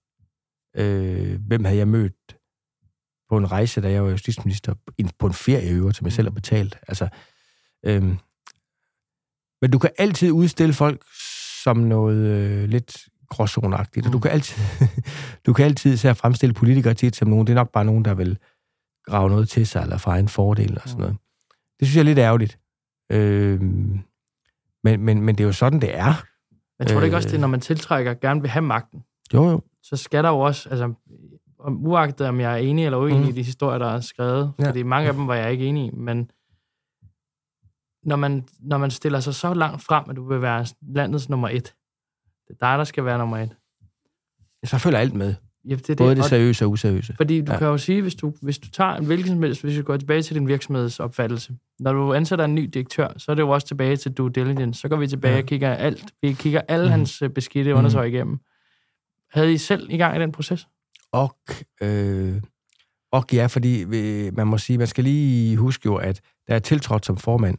Øh, hvem havde jeg mødt på en rejse, da jeg var justitsminister, på en ferie øver, som jeg selv har betalt. Altså, øh, men du kan altid udstille folk som noget øh, lidt gråzoneagtigt, og du mm. kan altid, du kan altid så fremstille politikere tit som nogen, det er nok bare nogen, der vil grave noget til sig, eller fra en fordel, og sådan mm. noget. Det synes jeg er lidt ærgerligt. Øh, men, men, men det er jo sådan, det er. Men tror du ikke også, det er, når man tiltrækker, gerne vil have magten? Jo, jo. Så skal der jo også, altså, om, uagtet om jeg er enig eller uenig mm. i de historier, der er skrevet, ja. fordi mange af dem var jeg ikke enig i, men når man, når man stiller sig så langt frem, at du vil være landets nummer et, det er dig, der skal være nummer et. Så følger alt med. Ja, det, det, Både det seriøse og useriøse. Fordi du ja. kan jo sige, hvis du, hvis du tager en hvilken som helst, hvis du går tilbage til din virksomhedsopfattelse, når du ansætter en ny direktør, så er det jo også tilbage til due diligence. Så går vi tilbage ja. og kigger alt. Vi kigger alle mm. hans øh, beskidte mm. undersøg igennem. Havde I selv i gang i den proces? Og, øh, og ja, fordi vi, man må sige, man skal lige huske jo, at der er tiltrådt som formand,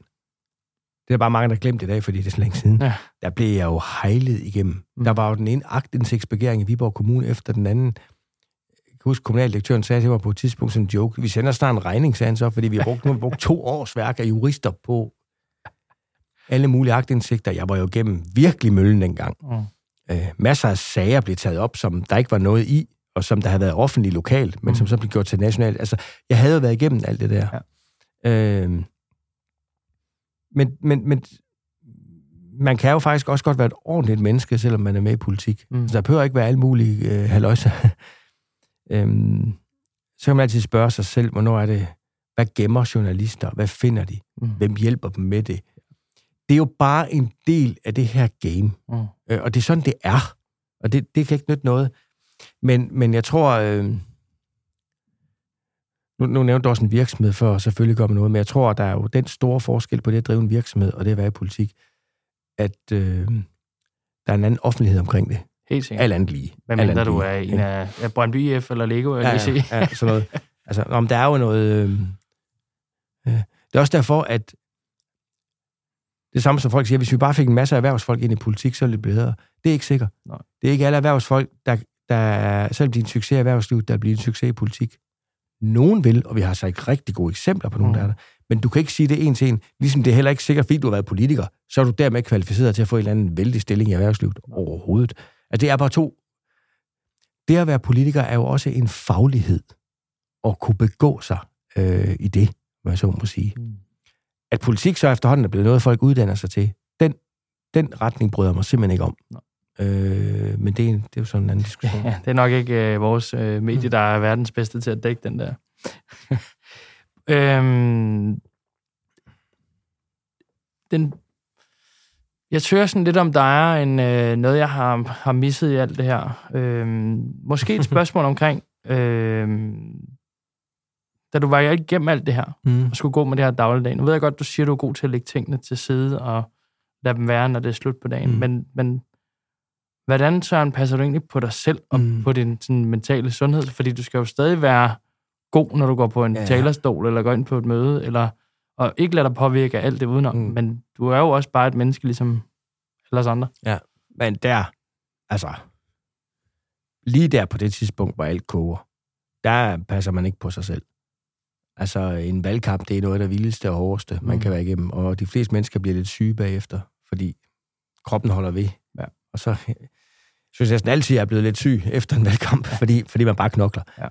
det er bare mange, der har glemt i dag, fordi det er så længe siden. Ja. Der blev jeg jo hejlet igennem. Mm. Der var jo den ene agtindsigtsbegæring i Viborg Kommune efter den anden. Jeg kan huske, kommunaldirektøren sagde til mig på et tidspunkt som en joke. Vi sender snart en regning, sagde han så, fordi vi har brugt, nu har brugt to års værk af jurister på alle mulige agtindsigter. Jeg var jo igennem virkelig møllen dengang. Mm. Øh, masser af sager blev taget op, som der ikke var noget i, og som der havde været offentligt lokalt, men mm. som så blev gjort til nationalt. Altså, jeg havde jo været igennem alt det der. Ja. Øh, men, men, men man kan jo faktisk også godt være et ordentligt menneske, selvom man er med i politik. Mm. Så der behøver ikke være alle mulige øh, haløjser. øhm, så kan man altid spørge sig selv, hvornår er det, hvad gemmer journalister? Hvad finder de? Mm. Hvem hjælper dem med det? Det er jo bare en del af det her game. Mm. Øh, og det er sådan, det er. Og det, det kan ikke nytte noget. Men, men jeg tror... Øh, nu, nu nævnte du også en virksomhed før, og selvfølgelig gør man noget, men jeg tror, at der er jo den store forskel på det at drive en virksomhed og det at være i politik, at øh, der er en anden offentlighed omkring det. Helt sikkert. Alt andet lige. Hvad mindre du er en af ja, Brøndby IF eller Lego, ja, ja, ja, sådan noget. Altså, om der er jo noget... Øh, øh, det er også derfor, at det samme som folk siger, hvis vi bare fik en masse erhvervsfolk ind i politik, så ville det bedre. Det er ikke sikkert. Nej. Det er ikke alle erhvervsfolk, der, der selvom de er en succes i erhvervslivet, der bliver en succes i politik. Nogen vil, og vi har så ikke rigtig gode eksempler på nogen, mm. der er der. Men du kan ikke sige det en til en. Ligesom det er heller ikke sikkert, fordi du har været politiker, så er du dermed kvalificeret til at få en eller anden vældig stilling i erhvervslivet overhovedet. Altså, det er bare to. Det at være politiker er jo også en faglighed at kunne begå sig øh, i det, hvad jeg så må sige. Mm. At politik så efterhånden er blevet noget, folk uddanner sig til, den, den retning bryder jeg mig simpelthen ikke om. Nej. Øh, men det er, det er jo sådan en anden diskussion. Ja, det er nok ikke øh, vores øh, medie, mm. der er verdens bedste til at dække den der. øhm, den, jeg tror sådan lidt om, der er en, øh, noget, jeg har, har misset i alt det her. Øhm, måske et spørgsmål omkring, øh, da du var igennem alt det her, mm. og skulle gå med det her dagligdag. Nu ved jeg godt, du siger, du er god til at lægge tingene til side, og lade dem være, når det er slut på dagen. Mm. Men, men hvordan, Søren, passer du egentlig på dig selv og mm. på din sådan, mentale sundhed? Fordi du skal jo stadig være god, når du går på en ja. talerstol, eller går ind på et møde, eller, og ikke lade dig påvirke af alt det udenom. Mm. Men du er jo også bare et menneske, ligesom alle os andre. Ja, men der, altså, lige der på det tidspunkt, hvor alt koger, der passer man ikke på sig selv. Altså, en valgkamp, det er noget af det vildeste og hårdeste, man mm. kan være igennem. Og de fleste mennesker bliver lidt syge bagefter, fordi kroppen holder ved. Ja. Og så synes jeg næsten altid, jeg er blevet lidt syg efter en valgkamp, ja. fordi, fordi man bare knokler. Ja.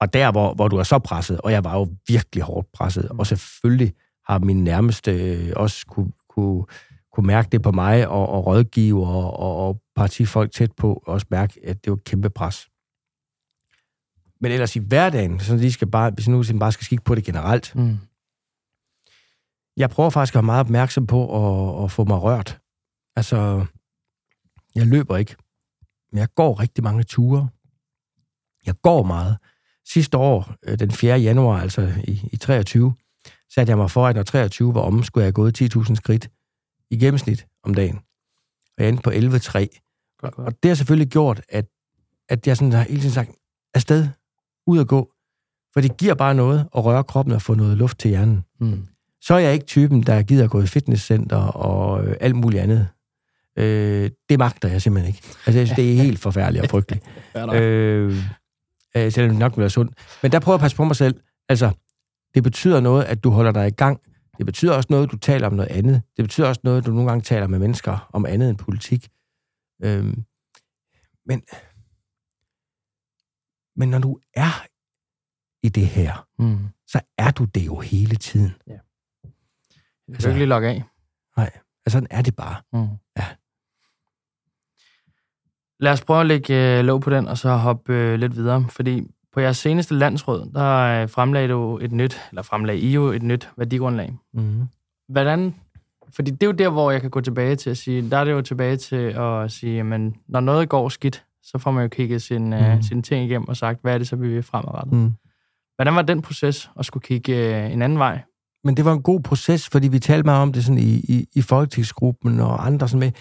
Og der, hvor, hvor du er så presset, og jeg var jo virkelig hårdt presset, mm. og selvfølgelig har min nærmeste øh, også kunne, kunne, kunne mærke det på mig, og, og rådgive og, og, og partifolk tæt på også mærke, at det var et kæmpe pres. Men ellers i hverdagen, så lige skal bare, hvis nu bare skal kigge på det generelt, mm. jeg prøver faktisk at være meget opmærksom på at, at få mig rørt. Altså, jeg løber ikke, men jeg går rigtig mange ture. Jeg går meget. Sidste år, øh, den 4. januar, altså i, i 23, satte jeg mig for, at når 23 var omme, skulle jeg have gået 10.000 skridt i gennemsnit om dagen. Og jeg endte på 11.3. Og, og det har selvfølgelig gjort, at, at jeg sådan har hele tiden sagt, afsted, ud og gå. For det giver bare noget at røre kroppen og få noget luft til hjernen. Mm. Så er jeg ikke typen, der gider at gå i fitnesscenter og øh, alt muligt andet. Øh, det magter jeg simpelthen ikke. Altså, jeg synes, det er helt forfærdeligt og frygteligt. øh, øh, selvom det nok vil være sundt. Men der prøver jeg at passe på mig selv. Altså, det betyder noget, at du holder dig i gang. Det betyder også noget, at du taler om noget andet. Det betyder også noget, at du nogle gange taler med mennesker om andet end politik. Øh, men men når du er i det her, mm. så er du det jo hele tiden. Ja. Det altså, ikke lige logge af. Nej, altså sådan er det bare. Mm. Lad os prøve at lægge øh, låg på den, og så hoppe øh, lidt videre. Fordi på jeres seneste landsråd, der øh, fremlagde du et nyt, eller fremlagde I jo et nyt værdigrundlag. Mm. Hvordan, fordi det er jo der, hvor jeg kan gå tilbage til at sige, der er det jo tilbage til at sige, men når noget går skidt, så får man jo kigget sin, mm. uh, sine ting igennem og sagt, hvad er det så, vi vil fremadrettet. Mm. Hvordan var den proces at skulle kigge uh, en anden vej? Men det var en god proces, fordi vi talte meget om det sådan i, i, i folketingsgruppen og andre sådan med,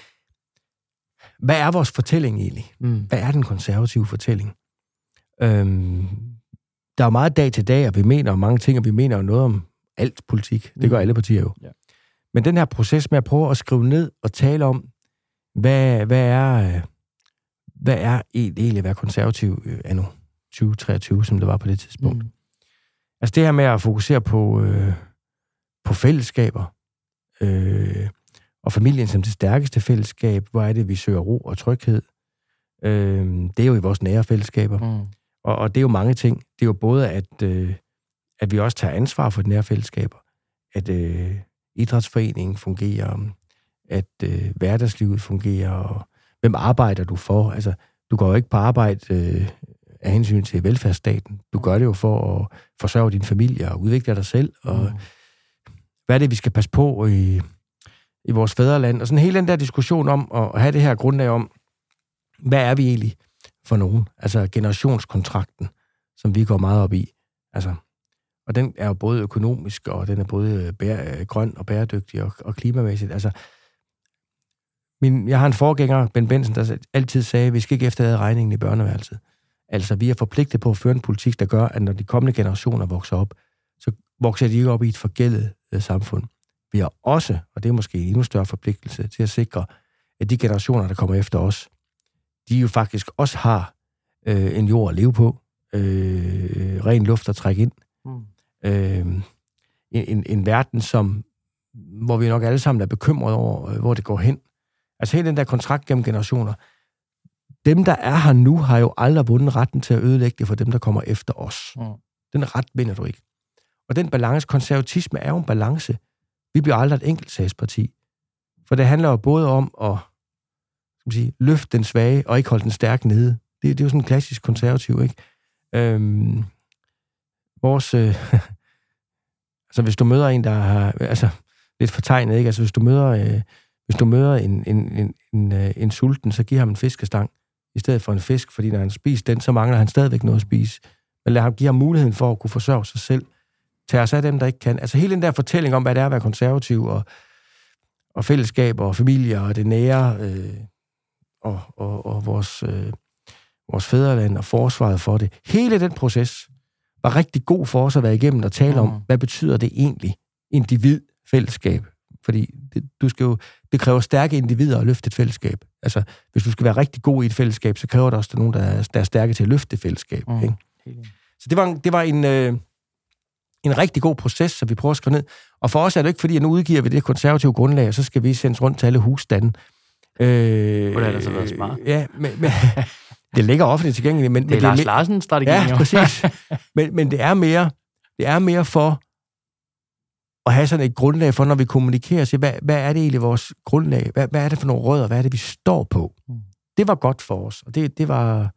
hvad er vores fortælling egentlig? Mm. Hvad er den konservative fortælling? Øhm, der er jo meget dag til dag, og vi mener mange ting, og vi mener jo noget om alt politik. Det gør mm. alle partier jo. Ja. Men den her proces med at prøve at skrive ned og tale om, hvad, hvad er hvad er egentlig at være konservativ øh, anno 2023, som det var på det tidspunkt? Mm. Altså det her med at fokusere på, øh, på fællesskaber, øh, og familien som det stærkeste fællesskab, hvor er det, vi søger ro og tryghed? Øh, det er jo i vores nære fællesskaber. Mm. Og, og det er jo mange ting. Det er jo både, at, øh, at vi også tager ansvar for de nære fællesskaber, at øh, idrætsforeningen fungerer, at øh, hverdagslivet fungerer, og hvem arbejder du for? Altså, du går jo ikke på arbejde øh, af hensyn til velfærdsstaten. Du gør det jo for at forsørge din familie og udvikle dig selv. Og mm. hvad er det, vi skal passe på i, i vores fædreland? Og sådan hele den der diskussion om at have det her grundlag om, hvad er vi egentlig for nogen? Altså generationskontrakten, som vi går meget op i. Altså, og den er jo både økonomisk, og den er både øh, bære, øh, grøn og bæredygtig og, og klimamæssigt. Altså, min, jeg har en forgænger, Ben Benson, der altid sagde, at vi skal ikke efterlade regningen i børneværelset. Altså, vi er forpligtet på at føre en politik, der gør, at når de kommende generationer vokser op, så vokser de ikke op i et forgældet øh, samfund. Vi har også, og det er måske en endnu større forpligtelse, til at sikre, at de generationer, der kommer efter os, de jo faktisk også har øh, en jord at leve på, øh, ren luft at trække ind. Mm. Øh, en, en, en verden, som, hvor vi nok alle sammen er bekymrede over, øh, hvor det går hen. Altså hele den der kontrakt gennem generationer. Dem, der er her nu, har jo aldrig vundet retten til at ødelægge det for dem, der kommer efter os. Mm. Den ret vinder du ikke. Og den balance, konservatisme er jo en balance. Vi bliver aldrig et enkeltsagsparti. For det handler jo både om at skal sige, løfte den svage og ikke holde den stærk nede. Det, det er jo sådan en klassisk konservativ, ikke? Øhm, vores... Øh, altså, hvis du møder en, der har... Altså, lidt fortegnet, ikke? Altså, hvis du møder, øh, hvis du møder en, en, en, en, øh, en sulten, så giver ham en fiskestang i stedet for en fisk, fordi når han spiser den, så mangler han stadigvæk noget at spise. Men lad ham give ham muligheden for at kunne forsørge sig selv. Tag os af dem, der ikke kan. Altså hele den der fortælling om, hvad det er at være konservativ, og, og fællesskab, og familie, og det nære, øh, og, og, og vores, øh, vores fædreland, og forsvaret for det. Hele den proces var rigtig god for os at være igennem og tale mm. om, hvad betyder det egentlig, individ, fællesskab. Fordi det, du skal jo, det kræver stærke individer at løfte et fællesskab. Altså, hvis du skal være rigtig god i et fællesskab, så kræver det også, at der er nogen, der er, der er stærke til at løfte et fællesskab. Mm. Ikke? Så det var, det var en, øh, en rigtig god proces, så vi prøver at skrive ned. Og for os er det ikke fordi, at nu udgiver vi det konservative grundlag, og så skal vi sendes rundt til alle husstande. Øh, Hvordan har det så været smart? Ja, men, men, det ligger offentligt tilgængeligt. Men, det er men Lars Larsen-strategien. Ja, præcis. men, men det er mere, det er mere for at have sådan et grundlag for, når vi kommunikerer, så hvad, hvad er det egentlig vores grundlag? Hvad, hvad er det for nogle rødder? Hvad er det, vi står på? Mm. Det var godt for os, og det, det, var,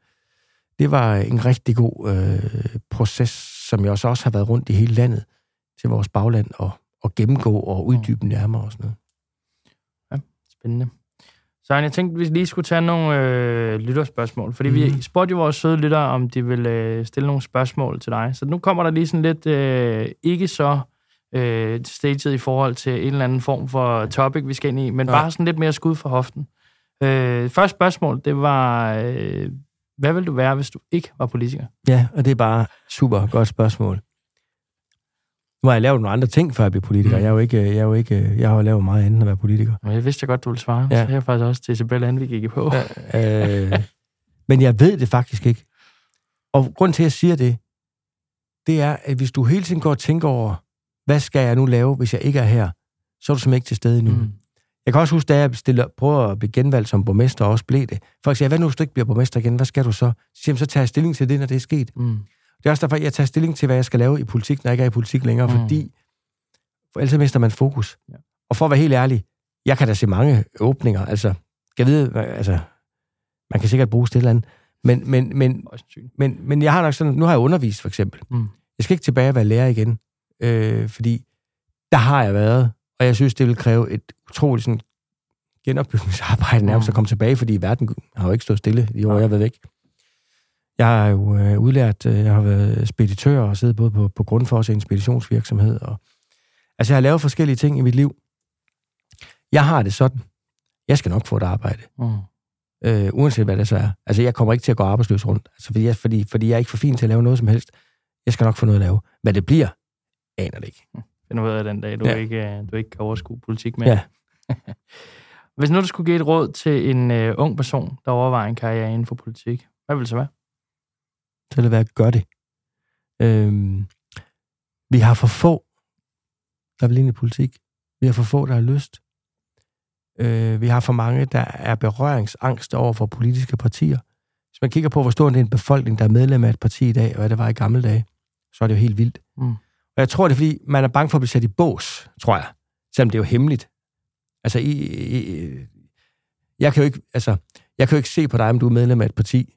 det var en rigtig god øh, proces, som jeg også, også har været rundt i hele landet til vores bagland og, og gennemgå og uddybe nærmere og sådan noget. Ja, spændende. Så jeg tænkte, at vi lige skulle tage nogle øh, lytterspørgsmål, fordi mm. vi mhm. spurgte jo vores søde lytter, om de ville øh, stille nogle spørgsmål til dig. Så nu kommer der lige sådan lidt øh, ikke så øh, staged i forhold til en eller anden form for topic, vi skal ind i, men ja. bare sådan lidt mere skud for hoften. Øh, første spørgsmål, det var, øh, hvad vil du være, hvis du ikke var politiker? Ja, og det er bare super godt spørgsmål. Nu har jeg lavet nogle andre ting, før jeg blev politiker. Mm. Jeg, er jo ikke, jeg, er jo ikke, jeg har jo lavet meget andet end at være politiker. Men jeg vidste godt, du ville svare. Ja. Så jeg faktisk også til Isabella, vi gik på. Ja, øh, men jeg ved det faktisk ikke. Og grund til, at jeg siger det, det er, at hvis du hele tiden går og tænker over, hvad skal jeg nu lave, hvis jeg ikke er her? Så er du simpelthen ikke til stede endnu. Mm. Jeg kan også huske, da jeg stiller, prøver at blive genvalgt som borgmester, og også blev det. Folk siger, hvad nu, hvis du ikke bliver borgmester igen? Hvad skal du så? Så siger så tager jeg stilling til det, når det er sket. Mm. Det er også derfor, jeg tager stilling til, hvad jeg skal lave i politik, når jeg ikke er i politik længere, mm. fordi for ellers mister man fokus. Ja. Og for at være helt ærlig, jeg kan da se mange åbninger. Altså, skal jeg vide, altså, man kan sikkert bruge det eller andet. Men, men, men, men, men jeg har nok sådan, nu har jeg undervist for eksempel. Mm. Jeg skal ikke tilbage og være lærer igen øh, fordi der har jeg været, og jeg synes, det vil kræve et utroligt sådan, genopbygningsarbejde nærmest at komme tilbage, fordi verden har jo ikke stået stille i år, jeg ved ikke. Jeg har jo øh, udlært, øh, jeg har været speditør og siddet både på, på grund for os inspirationsvirksomhed. Og, altså, jeg har lavet forskellige ting i mit liv. Jeg har det sådan. Jeg skal nok få et arbejde. Mm. Øh, uanset hvad det så er. Altså, jeg kommer ikke til at gå arbejdsløs rundt. Altså, fordi, jeg, fordi, fordi jeg er ikke for fin til at lave noget som helst. Jeg skal nok få noget at lave. Hvad det bliver, aner det ikke. Find ud af den dag, du, ja. ikke, øh, du ikke kan overskue politik med. Ja. Hvis nu du skulle give et råd til en uh, ung person, der overvejer en karriere inden for politik, hvad vil det så være? Så vil det være, at gøre det. Øhm, vi har for få, der vil ind i politik. Vi har for få, der har lyst. Øh, vi har for mange, der er berøringsangst over for politiske partier. Hvis man kigger på, hvor stor en befolkning, der er medlem af et parti i dag, og hvad det var i gamle dage, så er det jo helt vildt. Mm. Og jeg tror, det er, fordi man er bange for at blive sat i bås, tror jeg. Selvom det er jo hemmeligt. Altså, i, i, jeg kan jo ikke, altså, jeg kan jo ikke se på dig, om du er medlem af et parti.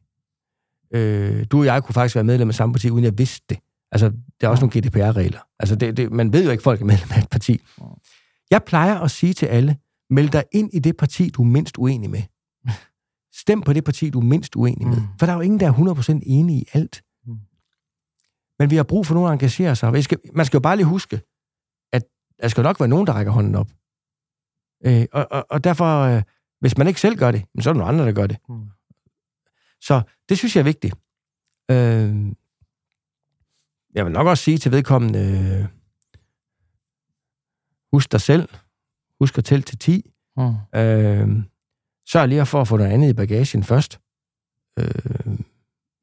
Øh, du og jeg kunne faktisk være medlem af samme parti, uden jeg vidste det. Altså, der er også nogle GDPR-regler. Altså, det, det, man ved jo ikke, at folk er medlem af et parti. Jeg plejer at sige til alle, meld dig ind i det parti, du er mindst uenig med. Stem på det parti, du er mindst uenig med. Mm. For der er jo ingen, der er 100% enige i alt. Men vi har brug for nogen, der engagerer sig. Man skal, man skal jo bare lige huske, at der skal nok være nogen, der rækker hånden op. Øh, og, og, og derfor, øh, hvis man ikke selv gør det, så er der nogle andre, der gør det. Mm. Så det synes jeg er vigtigt. Øh, jeg vil nok også sige til vedkommende, øh, husk dig selv. Husk at tælle til 10. Mm. Øh, sørg lige for at få noget andet i bagagen først. Øh,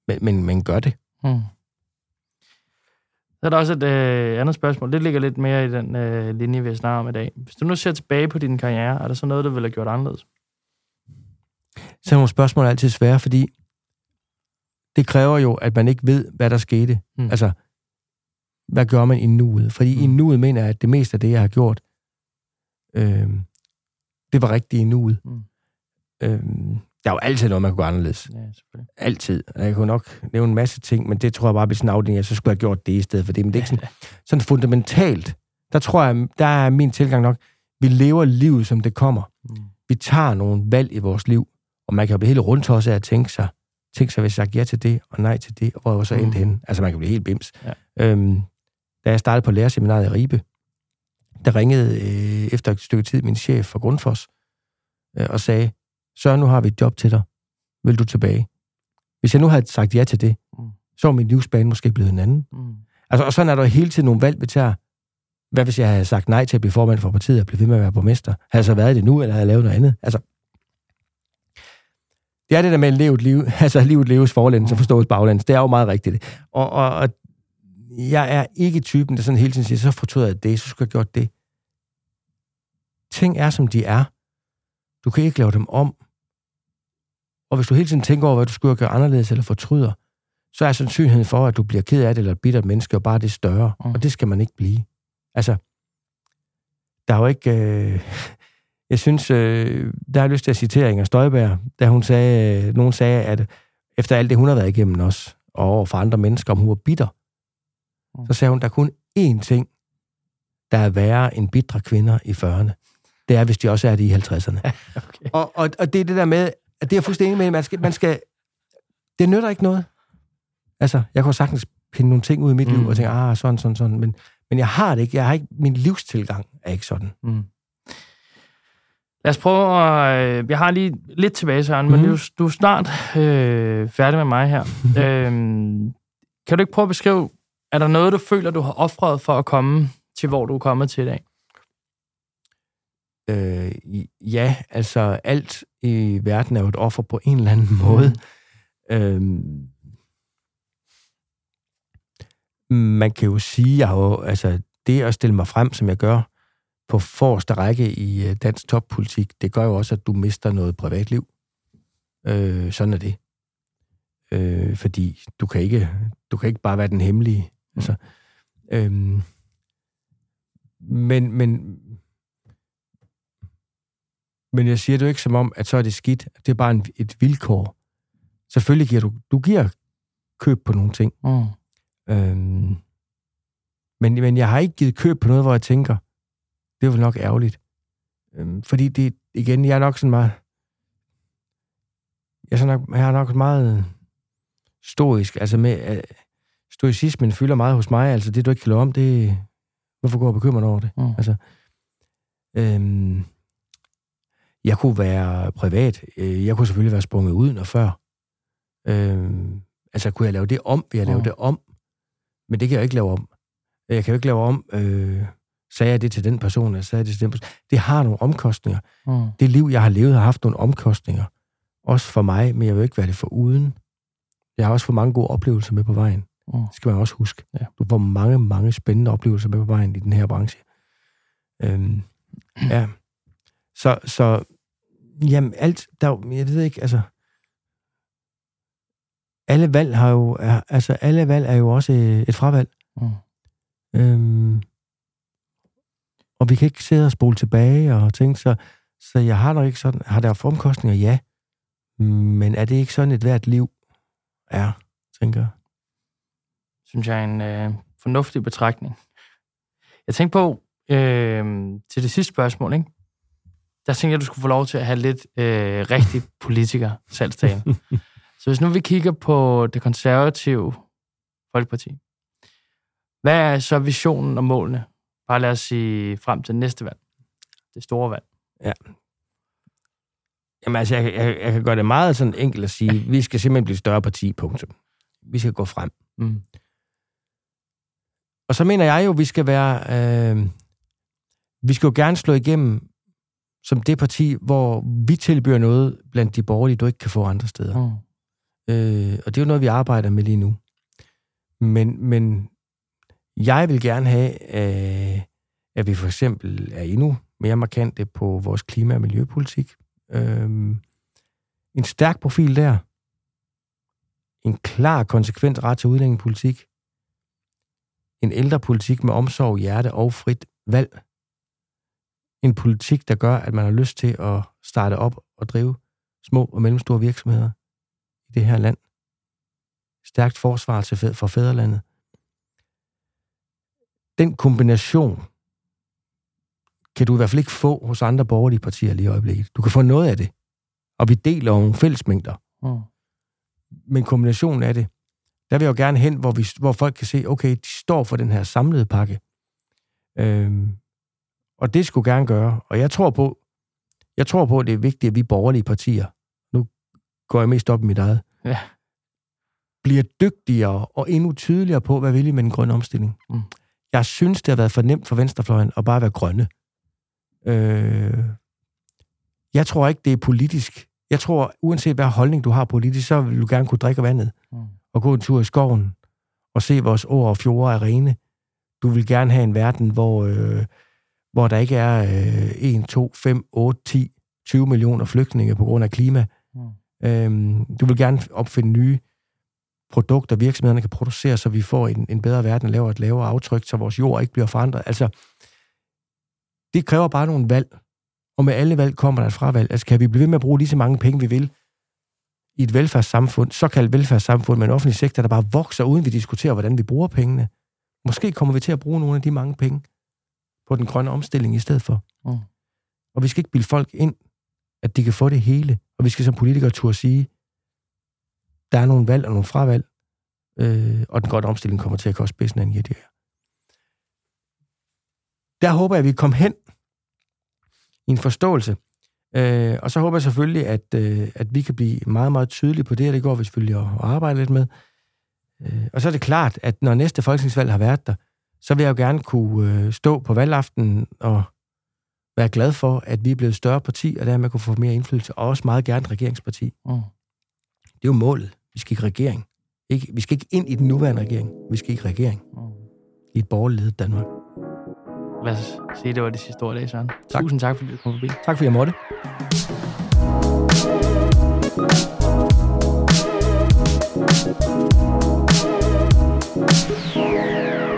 men, men, men gør det. Mm. Så er der også et øh, andet spørgsmål. Det ligger lidt mere i den øh, linje, vi snakker om i dag. Hvis du nu ser tilbage på din karriere, er der så noget, du ville have gjort anderledes? Så nogle spørgsmål er altid svære, fordi det kræver jo, at man ikke ved, hvad der skete. Mm. Altså, hvad gør man i nuet? Fordi mm. i nuet mener jeg, at det meste af det, jeg har gjort, øh, det var rigtigt i nuet. Mm. Øh, der er jo altid noget, man kunne gøre anderledes. Ja, selvfølgelig. Altid. Jeg kunne nok nævne en masse ting, men det tror jeg bare, hvis en afdeling, jeg så skulle have gjort det i stedet for det. Men det er ikke sådan, sådan fundamentalt. Der tror jeg, der er min tilgang nok, vi lever livet, som det kommer. Mm. Vi tager nogle valg i vores liv, og man kan jo blive helt rundt også af at tænke sig, tænke sig, hvis jeg sagt ja til det, og nej til det, og hvor jeg så endte mm. henne. Altså, man kan blive helt bims. Ja. Øhm, da jeg startede på lærerseminaret i Ribe, der ringede øh, efter et stykke tid min chef fra Grundfos øh, og sagde, så nu har vi et job til dig. Vil du tilbage? Hvis jeg nu havde sagt ja til det, mm. så var min livsbane måske blevet en anden. Mm. Altså, og sådan er der hele tiden nogle valg, vi tager. Hvad hvis jeg havde sagt nej til at blive formand for partiet og blive ved med at være borgmester? Havde jeg så været det nu, eller havde jeg lavet noget andet? Altså, det er det der med at leve et liv, altså livet leves forlæns så forstås baglæns. Det er jo meget rigtigt. Og, og, og jeg er ikke typen, der sådan hele tiden siger, så fortryder jeg det, så skulle jeg have gjort det. Ting er, som de er. Du kan ikke lave dem om. Og hvis du hele tiden tænker over, hvad du skulle gøre anderledes eller fortryder, så er sandsynligheden for, at du bliver ked af det eller et bittert menneske, og bare det større. Mm. Og det skal man ikke blive. Altså, der er jo ikke... Øh, jeg synes, øh, der har jeg lyst til at citere Inger Støjberg, da hun sagde, øh, nogen sagde, at efter alt det, hun har været igennem os, og over for andre mennesker, om hun var bitter, mm. så sagde hun, der er kun én ting, der er værre end bitre kvinder i 40'erne. Det er, hvis de også er det i 50'erne. okay. og, og, og det er det der med, at det er fuldstændig med, man skal, man skal, det nytter ikke noget. Altså, jeg kunne sagtens pinde nogle ting ud i mit mm. liv, og tænke, ah, sådan, sådan, sådan, men, men jeg har det ikke. Jeg har ikke, min livstilgang er ikke sådan. Mm. Lad os prøve at... Øh, jeg har lige lidt tilbage, Søren, mm. men du, du er snart øh, færdig med mig her. øh, kan du ikke prøve at beskrive, er der noget, du føler, du har offret for at komme til, hvor du er kommet til i dag? Øh, ja, altså alt i verden er jo et offer på en eller anden mhm. måde. Mm. Øh, man kan jo sige, at altså, det at stille mig frem, som jeg gør, på forreste række i øh, dansk toppolitik, det gør jo også, at du mister noget privatliv. Øh, sådan er det. Øh, fordi du kan, ikke, du kan ikke bare være den hemmelige. Mm. Altså, øh, men, men, men jeg siger det jo ikke som om, at så er det skidt. Det er bare en, et vilkår. Selvfølgelig giver du, du giver køb på nogle ting. Mm. Øhm, men, men jeg har ikke givet køb på noget, hvor jeg tænker, det er vel nok ærgerligt. Øhm, fordi det, igen, jeg er nok sådan meget... Jeg er, nok, jeg er nok meget stoisk, altså med... Uh, stoicismen fylder meget hos mig, altså det, du ikke kan love om, det... Hvorfor går jeg bekymret over det? Mm. Altså, øhm, jeg kunne være privat. Øh, jeg kunne selvfølgelig være sprunget ud og før. Øhm, altså, kunne jeg lave det om? Vi har lavet mm. det om? Men det kan jeg ikke lave om. Jeg kan jo ikke lave om... Øh, Sagde jeg det til den person, eller sagde jeg det til den person? Det har nogle omkostninger. Mm. Det liv, jeg har levet, har haft nogle omkostninger. Også for mig, men jeg vil ikke være det for uden. Jeg har også fået mange gode oplevelser med på vejen. Mm. Det skal man også huske. Ja. Du får mange, mange spændende oplevelser med på vejen i den her branche. Øhm, ja. Så, så jamen, alt, der, jeg ved ikke, altså, alle valg har jo, altså, alle valg er jo også et fravalg. Mm. Øhm, og vi kan ikke sidde og spole tilbage og tænke, så, så jeg har nok ikke sådan, har der haft omkostninger? Ja. Men er det ikke sådan et hvert liv er, tænker jeg? Synes jeg er en øh, fornuftig betragtning. Jeg tænkte på, øh, til det sidste spørgsmål, ikke? Der tænkte jeg, at du skulle få lov til at have lidt øh, rigtig politiker salgstale. så hvis nu vi kigger på det konservative Folkeparti, hvad er så visionen og målene Bare lad os sige frem til næste valg. Det store valg. Ja. Jamen altså, jeg, jeg, jeg kan gøre det meget sådan enkelt at sige, vi skal simpelthen blive større parti, punktum. Vi skal gå frem. Mm. Og så mener jeg jo, vi skal være... Øh, vi skal jo gerne slå igennem som det parti, hvor vi tilbyder noget blandt de borgerlige, du ikke kan få andre steder. Mm. Øh, og det er jo noget, vi arbejder med lige nu. Men, men Jeg vil gerne have, øh, at vi for eksempel er endnu mere markante på vores klima- og miljøpolitik. Øh, en stærk profil der. En klar, konsekvent ret til udlændingepolitik. En ældrepolitik med omsorg, hjerte og frit valg. En politik, der gør, at man har lyst til at starte op og drive små og mellemstore virksomheder i det her land. Stærkt forsvar til for fædrelandet. Den kombination kan du i hvert fald ikke få hos andre borgerlige partier lige i øjeblikket. Du kan få noget af det, og vi deler nogle fællesmængder. Mm. Men kombinationen af det, der vil jeg jo gerne hen, hvor, vi, hvor folk kan se, okay, de står for den her samlede pakke. Øhm, og det skulle gerne gøre. Og jeg tror på, jeg tror på, at det er vigtigt, at vi borgerlige partier, nu går jeg mest op i mit eget, ja. bliver dygtigere og endnu tydeligere på, hvad vil I med den grønne omstilling. Mm. Jeg synes, det har været for nemt for venstrefløjen at bare være grønne. Øh, jeg tror ikke, det er politisk. Jeg tror, uanset hvad holdning du har politisk, så vil du gerne kunne drikke vandet mm. og gå en tur i skoven og se vores åer og fjorde er rene. Du vil gerne have en verden, hvor, øh, hvor der ikke er øh, 1, 2, 5, 8, 10, 20 millioner flygtninge på grund af klima. Mm. Øhm, du vil gerne opfinde nye produkter, virksomhederne kan producere, så vi får en, en bedre verden og laver et lavere aftryk, så vores jord ikke bliver forandret. Altså, det kræver bare nogle valg. Og med alle valg kommer der et fravalg. Altså, kan vi blive ved med at bruge lige så mange penge, vi vil, i et velfærdssamfund, såkaldt velfærdssamfund med en offentlig sektor, der bare vokser, uden vi diskuterer, hvordan vi bruger pengene. Måske kommer vi til at bruge nogle af de mange penge på den grønne omstilling i stedet for. Mm. Og vi skal ikke bilde folk ind, at de kan få det hele. Og vi skal som politikere turde sige, der er nogle valg og nogle fravalg, øh, og den grønne omstilling kommer til at koste bedst en det her. Der håber jeg, at vi kommer hen i en forståelse. Øh, og så håber jeg selvfølgelig, at, øh, at vi kan blive meget, meget tydelige på det, og det går vi selvfølgelig at, at arbejde lidt med. Øh, og så er det klart, at når næste folketingsvalg har været der, så vil jeg jo gerne kunne øh, stå på valgaften og være glad for, at vi er blevet større parti, og dermed kunne få mere indflydelse, og også meget gerne regeringsparti. Mm. Det er jo målet. Vi skal ikke regering. Ikke, vi skal ikke ind i den nuværende regering. Vi skal ikke regering. Mm. I et borgerledet Danmark. Lad os se, det var det sidste ord i dag, Søren. Tak. Tusind tak, fordi du kom forbi. Tak, fordi jeg måtte. Thank.